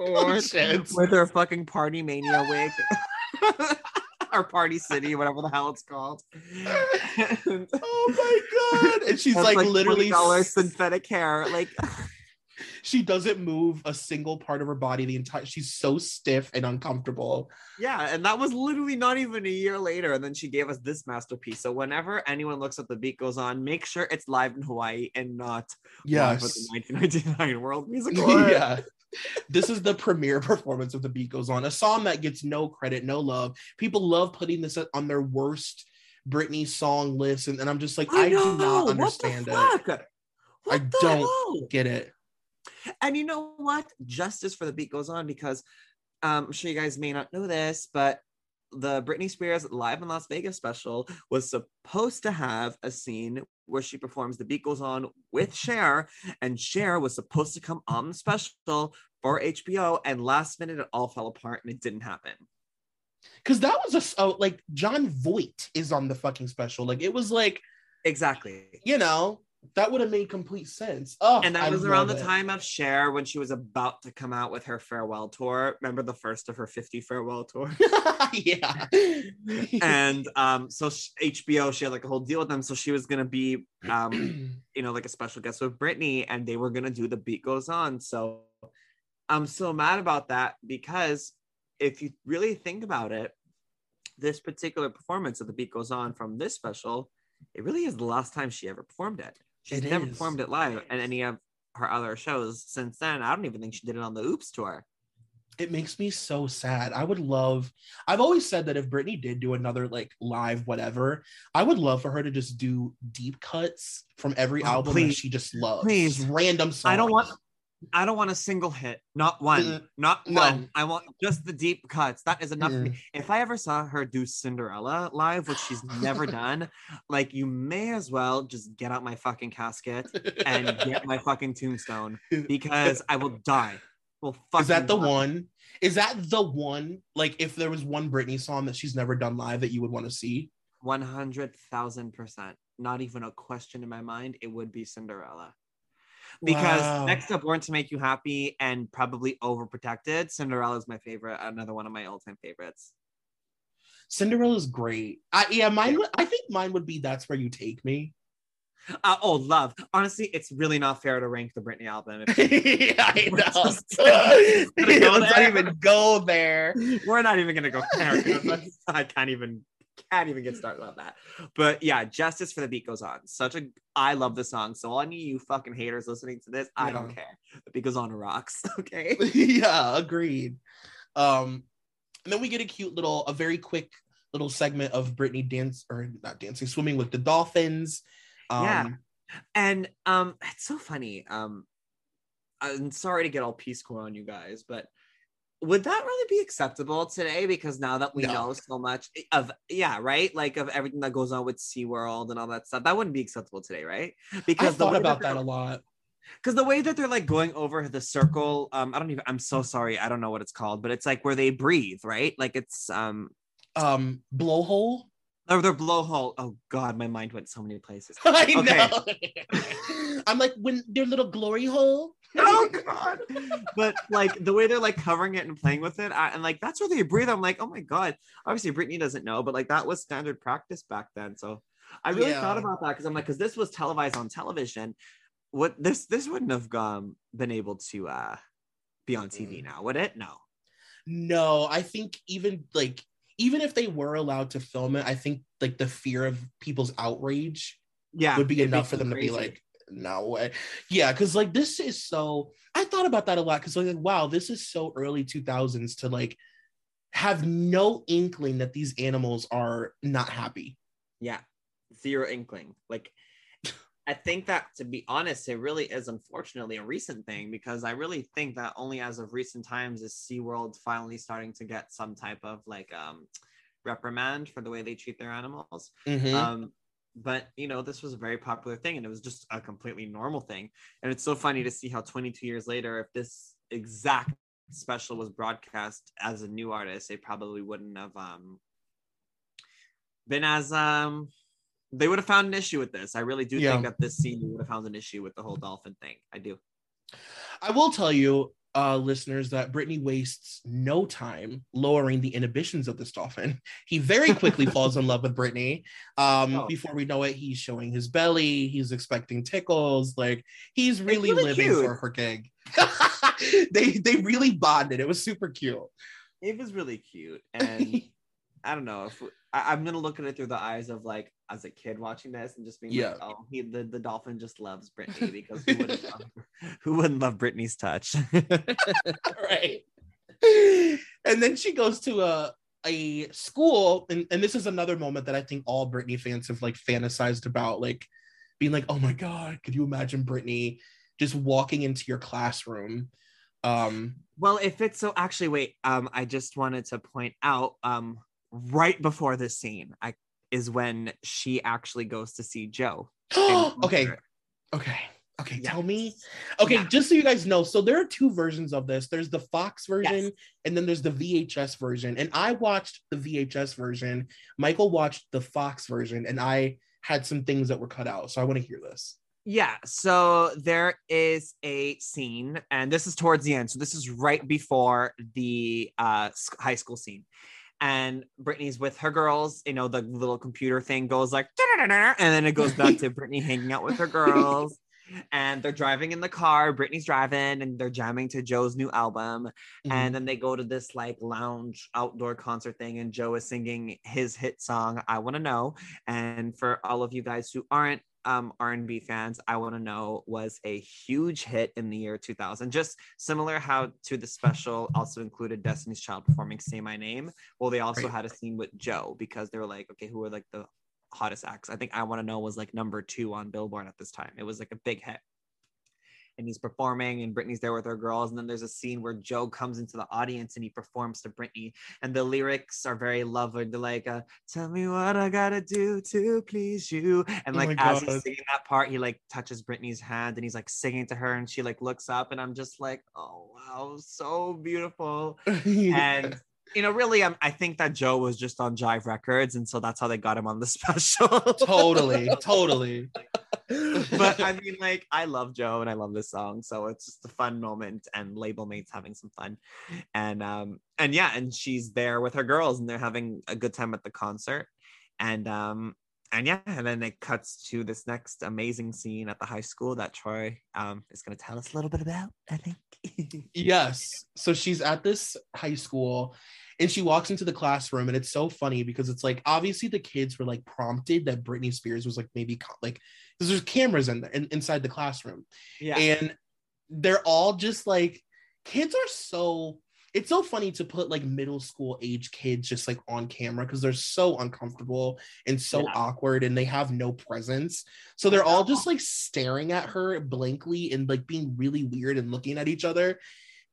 Music Oh, with her fucking party mania wig. or party city, whatever the hell it's called. And Oh my god. And she's has, like, literally $20 synthetic hair. Like she doesn't move a single part of her body the entire she's so stiff and uncomfortable. Yeah, and that was literally not even a year later. And then she gave us this masterpiece. So whenever anyone looks at the beat goes on, make sure it's live in Hawaii and not live at Yes. the 1999 World Music yeah. This is the premiere performance of The Beat Goes On, a song that gets no credit, no love. People love putting this on their worst Britney song list, and, and I'm just like, I, do not understand it. I don't hell? Get it? And you know what? Justice for the beat goes on because um, I'm sure you guys may not know this, but the Britney Spears Live in Las Vegas special was supposed to have a scene where she performs The Beat Goes On with Cher, and Cher was supposed to come on the special for HBO, and last minute it all fell apart and it didn't happen. Because that was a oh, like Jon Voight is on the fucking special. Like it was like Exactly. you know that would have made complete sense. Oh, And that I was around the it. time of Cher when she was about to come out with her farewell tour. Remember the first of her 50 farewell tour? yeah. and um so hbo she had like a whole deal with them so she was gonna be um you know like a special guest with Britney and they were gonna do the beat goes on so i'm so mad about that because if you really think about it this particular performance of the beat goes on from this special it really is the last time she ever performed it she's It never is. performed it live in any of her other shows since then i don't even think she did it on the oops tour it makes me so sad. I would love, I've always said that if Britney did do another like live whatever, I would love for her to just do deep cuts from every Oh, album that she just loves. Please. Just random songs. I don't want I don't want a single hit, not one, Mm, not no. one. I want just the deep cuts. That is enough for Mm. me. If I ever saw her do Cinderella live, which she's never done, like you may as well just get out my fucking casket and get my fucking tombstone because I will die. Well, Is that the die. one? Is that the one? Like, if there was one Britney song that she's never done live that you would want to see? One hundred thousand percent. Not even a question in my mind. It would be Cinderella. Because Wow. next to Born to Make You Happy and probably Overprotected, Cinderella is my favorite. Another one of my all-time favorites. Cinderella's great. I yeah, mine. would- I think mine would be "That's Where You Take Me." Uh, oh, love. Honestly, it's really not fair to rank the Britney album. Yeah, I know. just gonna go Let's not even go there. We're not even gonna go there. I can't even can't even get started on that. But yeah, Justice for the Beat Goes On. Such a I love the song. So all any you fucking haters listening to this, I don't care. The Beat Goes On rocks. Okay. yeah, agreed. Um, and then we get a cute little, a very quick little segment of Britney dance or not dancing, swimming with the dolphins. Um, Yeah. And um, it's so funny. Um, I'm sorry to get all Peace Corps on you guys, but would that really be acceptable today? Because now that we No. know so much of yeah, right? Like of everything that goes on with SeaWorld and all that stuff, that wouldn't be acceptable today, right? Because the thought about that that a lot. because the way that they're like going over the circle, um, I don't even I'm so sorry, I don't know what it's called, but it's like where they breathe, right? Like it's um Um, blowhole. Or their blowhole. Oh god, my mind went so many places. I know. I'm like when their little glory hole. oh god but like the way they're like covering it and playing with it I, and like that's where they breathe i'm like oh my god obviously britney doesn't know but like that was standard practice back then so i really Yeah. thought about that because i'm like because this was televised on television what this this wouldn't have um, been able to uh be on tv now would it no No, I think even like even if they were allowed to film it, I think like the fear of people's outrage yeah would be enough for them to be like, no way. Yeah, because like this is so I thought about that a lot because like wow, this is so early 2000s to like have no inkling that these animals are not happy. yeah zero inkling like I think that to be honest, it really is unfortunately a recent thing because I really think that only as of recent times is SeaWorld finally starting to get some type of like um reprimand for the way they treat their animals. Mhm. Um, but you know, this was a very popular thing and it was just a completely normal thing. And it's so funny to see how 22 years later, if this exact special was broadcast as a new artist, they probably wouldn't have um been as um they would have found an issue with this. I really do Yeah. think that this scene would have found an issue with the whole dolphin thing. I do. I will tell you, uh, listeners, that Britney wastes no time lowering the inhibitions of this dolphin. He very quickly falls in love with Britney. Um, Oh. Before we know it, he's showing his belly. He's expecting tickles. Like he's really, really living cute. for her gig. they they really bonded. It was super cute. It was really cute. And I don't know if I, I'm gonna look at it through the eyes of like as a kid watching this and just being Yeah. like, oh, he the, the dolphin just loves Britney because who wouldn't love, who wouldn't love Britney's touch? right. And then she goes to a a school, and, and this is another moment that I think all Britney fans have like fantasized about, like being like, oh my god, could you imagine Britney just walking into your classroom? Um, well, if it's so actually wait, um, I just wanted to point out um right before this scene, I is when she actually goes to see Joe. okay, okay, okay. Yeah. Tell me. Okay, Yeah. just so you guys know, so there are two versions of this. There's the Fox version, Yes. and then there's the VHS version. And I watched the VHS version. Michael watched the Fox version, and I had some things that were cut out. So I want to hear this. Yeah, so there is a scene, and this is towards the end. So this is right before the uh, high school scene, and Britney's with her girls. You know, the little computer thing goes like, and then it goes back to Britney hanging out with her girls, and they're driving in the car. Britney's driving, and they're jamming to Joe's new album, Mm-hmm. and then they go to this like lounge outdoor concert thing and joe is singing his hit song i want to know and for all of you guys who aren't um, r&b fans i want to know was a huge hit in the year 2000 just similar how to the special also included destiny's child performing say my name. Well they also Right. had a scene with joe because they were like okay who are like the hottest acts? I think i want to know was like number two on billboard at this time. It was like a big hit and he's performing and Britney's there with her girls. And then there's a scene where Joe comes into the audience and he performs to Britney. And the lyrics are very loving. They're like, uh, tell me what I gotta do to please you. And Oh like my as God. he's singing that part, he like touches Britney's hand and he's like singing to her and she like looks up and I'm just like, oh wow, so beautiful. And you know, really, um, I think that Joe was just on Jive Records, and so that's how they got him on the special. totally, totally. but I mean, like, I love Joe and I love this song, so it's just a fun moment, and label mates having some fun, and um, and yeah, and she's there with her girls, and they're having a good time at the concert, and um, and yeah, and then it cuts to this next amazing scene at the high school that Troy um is going to tell us a little bit about. I think. yes. So she's at this high school and she walks into the classroom and it's so funny because it's like obviously the kids were like prompted that Britney Spears was like maybe like because there's cameras in, there in inside the classroom yeah. and they're all just like kids are so it's so funny to put like middle school age kids just like on camera because they're so uncomfortable and so Yeah. awkward and they have no presence. So they're all just like staring at her blankly and like being really weird and looking at each other.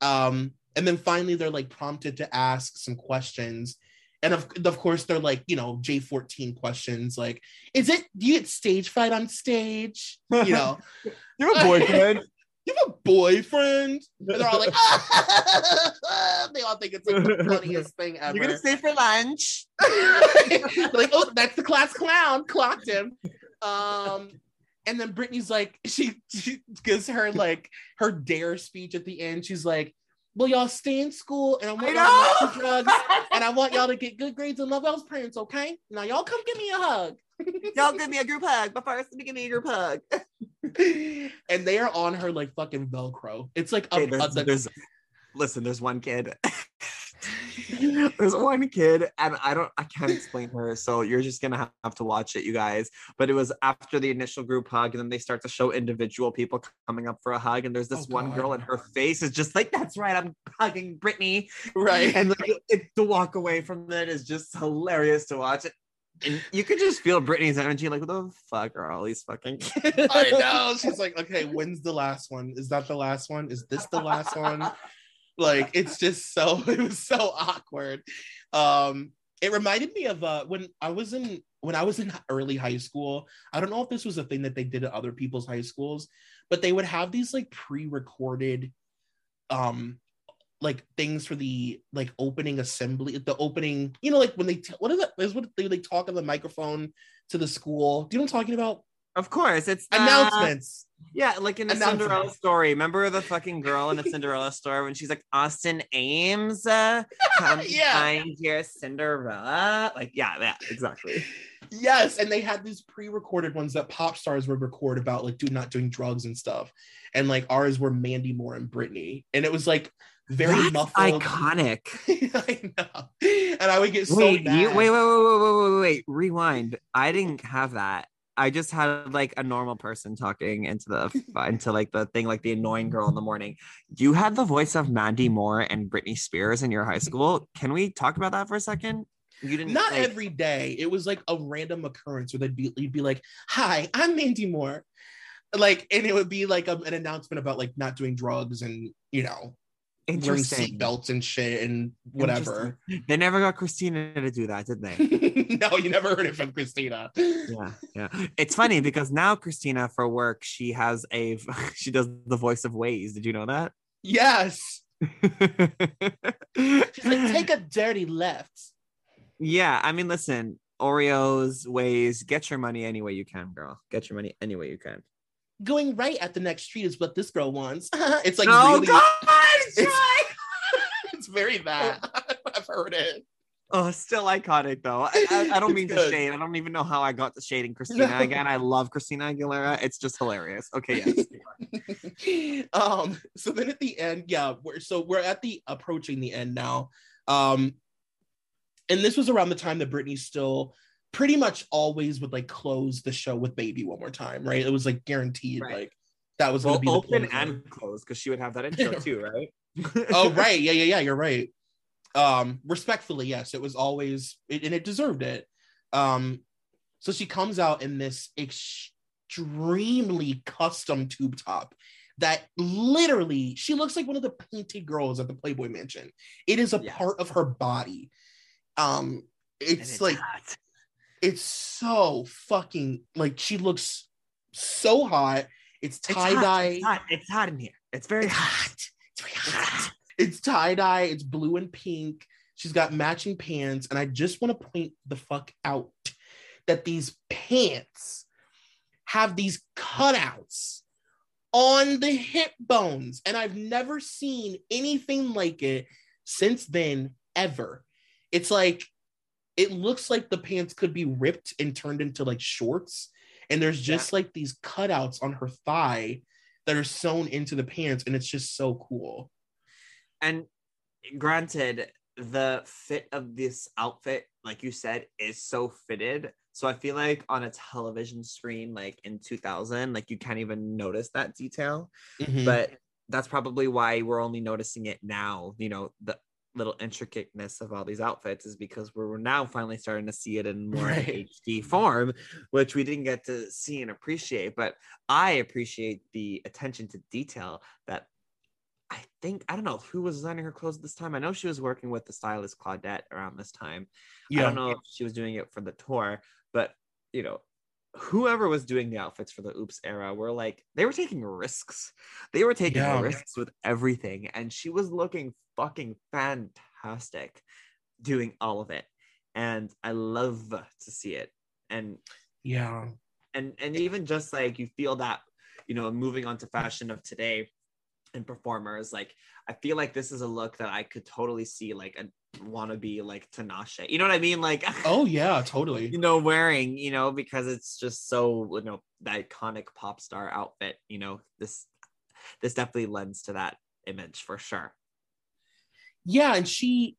Um and then finally they're like prompted to ask some questions. And of, of course they're like you know j14 questions like is it do you get stage fright on stage? You know? You have a boyfriend. you have a boyfriend? And they're all like, they all think it's like the funniest thing ever. You're gonna stay for lunch. like, oh, that's the class clown. Clocked him. Um, and then Britney's like, she, she gives her like her dare speech at the end. She's like, "Well, y'all stay in school, and I want I y'all to drugs, and I want y'all to get good grades and love y'all's parents. Okay? Now y'all come give me a hug." Y'all give me a group hug, but first let me give me a group hug. and they are on her like fucking Velcro. It's like a, Okay, a- there's, the- there's- listen, there's one kid. there's one kid, and I don't, I can't explain her. So you're just gonna have to watch it, you guys. But it was after the initial group hug, and then they start to show individual people coming up for a hug, and there's this Oh, one God. girl, and her face is just like, "That's right, I'm hugging Britney." right. And like, it, to walk away from it is just hilarious to watch. It And you could just feel Britney's energy, like, what the fuck are all these fucking kids? I know. She's like, okay, when's the last one? Is that the last one? Is this the last one? Like, it's just so it was so awkward. Um, it reminded me of uh when I was in when I was in early high school. I don't know if this was a thing that they did at other people's high schools, but they would have these like pre-recorded um like things for the like opening assembly, the opening, you know, like when they t- what is it? Is what they, they talk on the microphone to the school. Do you know what I'm talking about? Of course, it's the- Announcements. Yeah, like in the Cinderella story. Remember the fucking girl in the Cinderella story when she's like, Austin Ames, uh, come Yeah. find your Cinderella. Like, yeah, yeah, exactly. Yes, and they had these pre-recorded ones that pop stars would record about like do not doing drugs and stuff. And like ours were Mandy Moore and Britney. And it was like very That's muffled. iconic. I know. And I would get so wait, mad. you, wait, wait, wait, wait, wait, wait, wait, rewind. I didn't have that. I just had like a normal person talking into the into like the thing, like the annoying girl in the morning. You had the voice of Mandy Moore and Britney Spears in your high school. Can we talk about that for a second? You didn't Not like- every day. It was like a random occurrence where they'd be you'd be like, "Hi, I'm Mandy Moore," like, and it would be like a- an announcement about like not doing drugs and you know wearing seatbelts and shit and whatever. They never got Christina to do that, did they? no, you never heard it from Christina. yeah, yeah. It's funny because now Christina for work she has a she does the voice of Waze. Did you know that? Yes. She's like, take a dirty left. yeah, I mean, listen, Oreos, Waze, get your money any way you can, girl. Get your money any way you can. Going right at the next street is what this girl wants. it's like oh really, God, it's- it's very bad. I've heard it. Oh, still iconic though. I, I, I don't mean to shade. I don't even know how I got to shading Christina No. again. I love Christina Aguilera. It's just hilarious. Okay, yes. um, so then at the end, yeah, we're so we're at the approaching the end now. Um, and this was around the time that Britney still pretty much always would like close the show with baby one more time, right? It was like guaranteed, Right. like that was well, gonna be the open and close because she would have that intro too, right? oh right yeah yeah yeah you're right um respectfully yes it was always it, and it deserved it um so she comes out in this extremely custom tube top that literally she looks like one of the painted girls at the playboy mansion it is a Yes. part of her body um it's like hot. It's so fucking like she looks so hot it's It's tie dye It's hot. It's hot in here. It's very it's hot. hot. It's very hot. It's tie dye. It's blue and pink. She's got matching pants, and I just want to point the fuck out that these pants have these cutouts on the hip bones, and I've never seen anything like it since then ever. It's like it looks like the pants could be ripped and turned into like shorts, and there's just like these cutouts on her thigh that are sewn into the pants, and it's just so cool. And granted, the fit of this outfit, like you said, is so fitted. So I feel like on a television screen, like in 2000, like you can't even notice that detail. Mhm. But that's probably why we're only noticing it now. You know, the little intricateness of all these outfits is because we're now finally starting to see it in more Right. HD form, which we didn't get to see and appreciate. But I appreciate the attention to detail that I think I don't know who was designing her clothes at this time. I know she was working with the stylist Claudette around this time. I don't know if she was doing it for the tour, but you know, whoever was doing the outfits for the Oops era were like they were taking risks. They were taking Yeah. risks with everything, and she was looking fucking fantastic doing all of it. And I love to see it. And Yeah. and and even just like you feel that you know moving on to fashion of today and performers like i feel like this is a look that i could totally see like a wannabe like Tinashe. you know what i mean like Oh yeah, totally. you know wearing you know because it's just so you know the iconic pop star outfit you know this this definitely lends to that image for sure Yeah, and she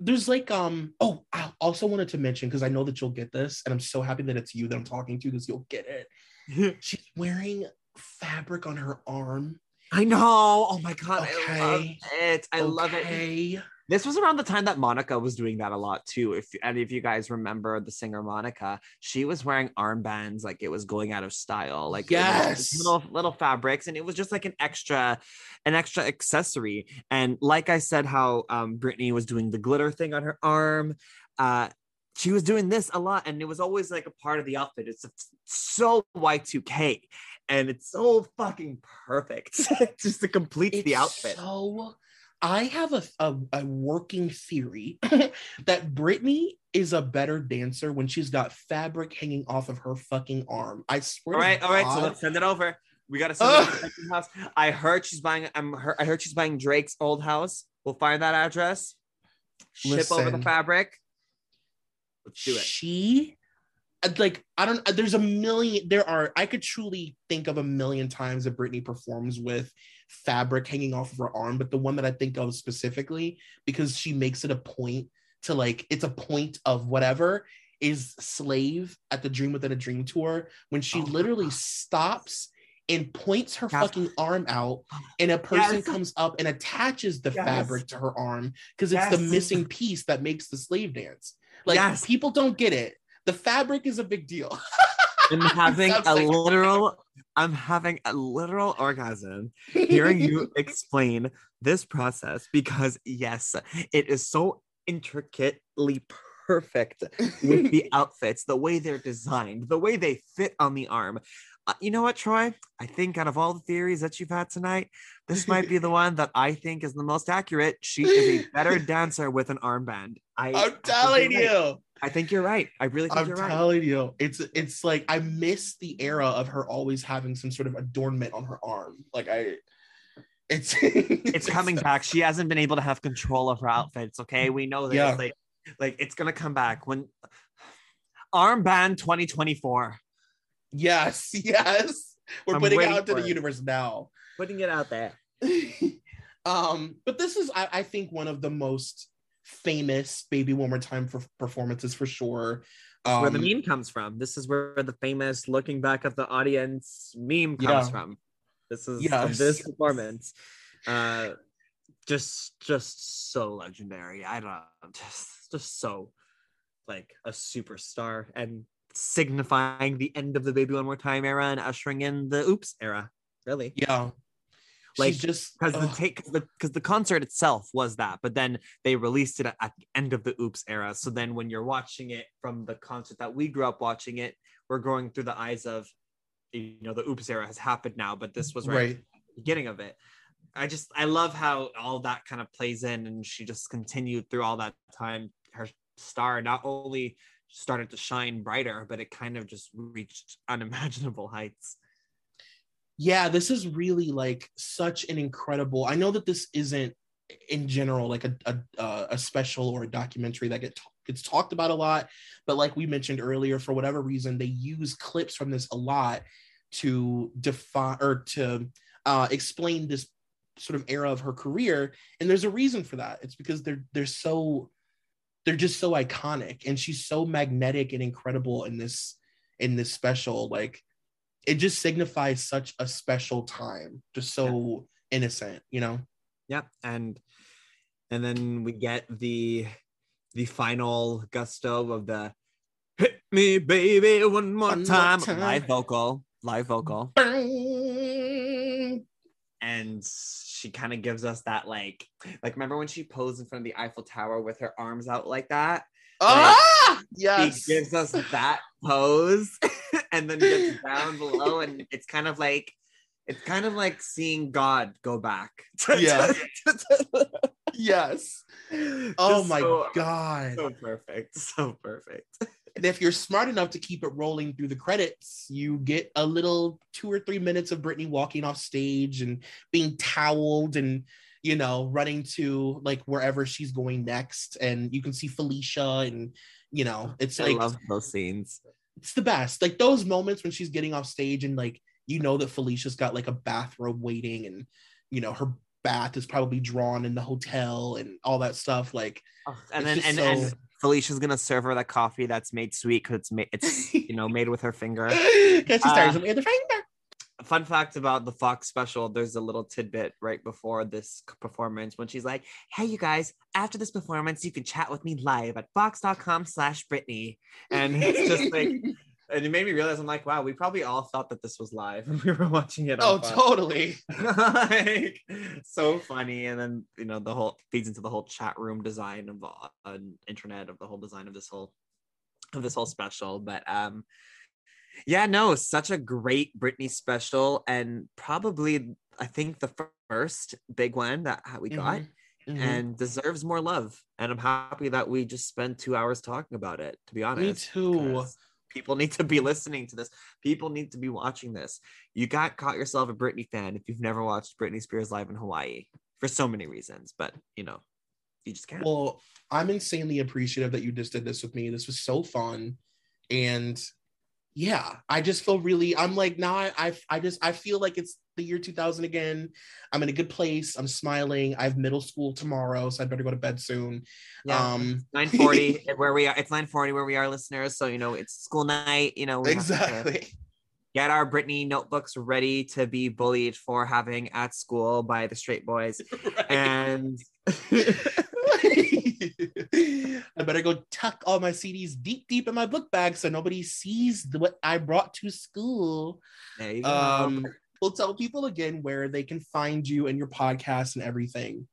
there's like um oh I also wanted to mention because I know that you'll get this, and I'm so happy that it's you that I'm talking to because you'll get it. She's wearing fabric on her arm. i know oh my god i love it i love it Okay. This was around the time that Monica was doing that a lot too. If any of you guys remember the singer Monica, she was wearing armbands like it was going out of style, like Yes. little little fabrics, and it was just like an extra, an extra accessory. And like I said, how um, Britney was doing the glitter thing on her arm, uh, she was doing this a lot, and it was always like a part of the outfit. It's so Y2K, and it's so fucking perfect just to complete the outfit. So I have a, a, a working theory that Britney is a better dancer when she's got fabric hanging off of her fucking arm. I swear. All right, all right. So let's send it over. We gotta send it to the house. I heard she's buying. I'm. Her, I heard she's buying Drake's old house. We'll find that address. Ship over the fabric. Let's do it. She, uh, like, I don't. There's a million. There are. I could truly think of a million times that Britney performs with fabric hanging off of her arm, but the one that I think of specifically because she makes it a point to like, it's a point of whatever is Slave at the Dream Within a Dream tour when she Oh literally stops and points her Yes. fucking arm out and a person Yes. comes up and attaches the Yes. fabric to her arm because it's the missing piece that makes the slave dance. Like Yes. people don't get it. The fabric is a big deal. I'm having a like- literal. I'm having a literal orgasm hearing you explain this process because yes, it is so intricately perfect with the outfits, the way they're designed, the way they fit on the arm. Uh, you know what, Troy? I think out of all the theories that you've had tonight, this might be the one that I think is the most accurate. She is a better dancer with an armband. I, I I'm telling you're right. You. I think you're right. I really think I'm you're right. I'm telling you. It's it's like I miss the era of her always having some sort of adornment on her arm. Like I it's It's coming back. She hasn't been able to have control of her outfits. Okay, we know that Yeah. Like, like it's gonna come back when armband 2024. Yes, yes. We're I'm putting it out to the it. universe now. Putting it out there. um, but this is, I, I think, one of the most famous "Baby One More Time" for performances for sure. Um, where the meme comes from. This is where the famous looking back at the audience meme comes Yeah. from. This is Yes. this performance. Uh just just so legendary. I don't know, just just so like a superstar and signifying the end of the baby one more time era and ushering in the oops era. Really. yeah, Like, She's just because the take because the, the concert itself was that but then they released it at, at the end of the oops era. So then when you're watching it from the concert that we grew up watching it we're going through the eyes of you know the oops era has happened now but this was right, right. at the beginning of it. I just i love how all that kind of plays in and she just continued through all that time. Her star not only started to shine brighter but it kind of just reached unimaginable heights yeah this is really like such an incredible i know that this isn't in general like a a, uh, a special or a documentary that get gets talked about a lot but like we mentioned earlier for whatever reason they use clips from this a lot to define or to uh, explain this sort of era of her career and there's a reason for that. It's because they're they're so they're just so iconic and she's so magnetic and incredible in this in this special like it just signifies such a special time just so innocent you know Yep, and and then we get the the final gusto of the hit me baby one more One more time. time. live vocal live vocal Bang! and she kind of gives us that like like remember when she posed in front of the Eiffel Tower with her arms out like that ah yes she gives us that pose and then gets down below and it's kind of like it's kind of like seeing God go back. Yeah. yes oh Just my so- god So perfect. So perfect. and if you're smart enough to keep it rolling through the credits you get a little two or three minutes of britney walking off stage and being toweled and you know running to like wherever she's going next and you can see felicia and you know it's I like love those scenes. it's the best. Like those moments when she's getting off stage and like you know that Felicia's got like a bathrobe waiting and you know her bath is probably drawn in the hotel and all that stuff. Like Oh, and then and, so- and Felicia's gonna serve her that coffee that's made sweet because it's made it's you know made with her finger. because she Uh, starts with the finger. Fun fact about the Fox special, there's a little tidbit right before this performance when she's like, Hey, you guys, after this performance, you can chat with me live at fox.com slash Britney. And it's just like, and it made me realize I'm like, wow, we probably all thought that this was live when we were watching it. Oh, totally. like, so funny. And then, you know, the whole feeds into the whole chat room design of the uh, internet of the whole design of this whole of this whole special. But um yeah, no, such a great Britney special, and probably I think the first big one that we got, mm-hmm. Mm-hmm. and deserves more love. And I'm happy that we just spent two hours talking about it. To be honest, me too. People need to be listening to this. People need to be watching this. You got caught yourself a Britney fan if you've never watched Britney Spears live in Hawaii for so many reasons, but you know, you just can't. Well, I'm insanely appreciative that you just did this with me. This was so fun, and yeah, I just feel really. I'm like now. I, I I just I feel like it's the year 2000 again. I'm in a good place. I'm smiling. I have middle school tomorrow, so I better go to bed soon. Yeah, um, 9:40 where we are. It's 9:40 where we are, listeners. So you know it's school night. You know exactly. Get our Britney notebooks ready to be bullied for having at school by the straight boys, right. and I better go tuck all my CDs deep, deep in my book bag so nobody sees what I brought to school. There you go. Um, we'll tell people again where they can find you and your podcast and everything.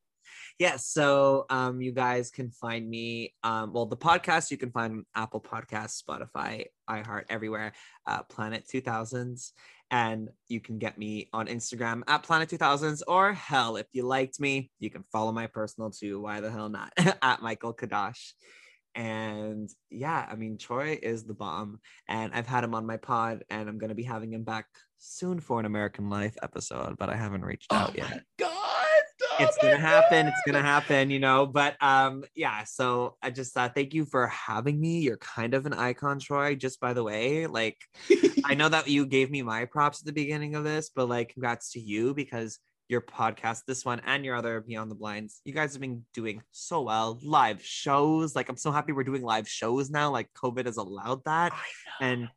Yes, yeah, so um, you guys can find me. Um, well, the podcast you can find Apple Podcasts, Spotify, iHeart, everywhere. Uh, Planet 2000s, and you can get me on Instagram at Planet 2000s, or hell, if you liked me, you can follow my personal too. Why the hell not? at Michael Cadoch. And yeah, I mean, Troy is the bomb, and I've had him on my pod, and I'm going to be having him back soon for an American Life episode, but I haven't reached oh out yet. God it's gonna happen it's gonna happen you know but um yeah so i just uh thank you for having me. You're kind of an icon troy just by the way like i know that you gave me my props at the beginning of this but like congrats to you because your podcast this one and your other beyond the blinds you guys have been doing so well. Live shows like i'm so happy we're doing live shows now like covid has allowed that. And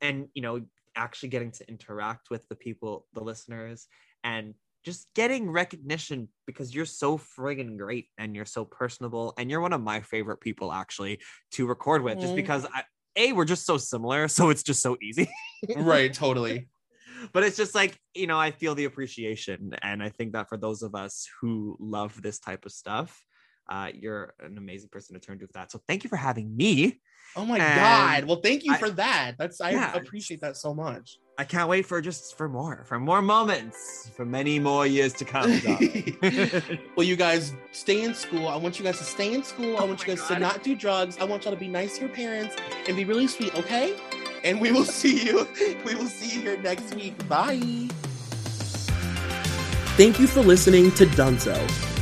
and you know actually getting to interact with the people the listeners and just getting recognition because you're so friggin' great and you're so personable and you're one of my favorite people actually to record with just mm-hmm. because I, a we're just so similar so it's just so easy. Right totally. But it's just like you know i feel the appreciation and i think that for those of us who love this type of stuff uh, you're an amazing person to turn to for that so thank you for having me oh my and god well thank you I, for that that's i yeah, appreciate that so much I can't wait for just for more, for more moments, for many more years to come. well, you guys stay in school. I want you guys to stay in school. I oh want you guys God. to not do drugs. I want y'all to be nice to your parents and be really sweet, okay? And we will see you. We will see you here next week. Bye. Thank you for listening to Dunzo.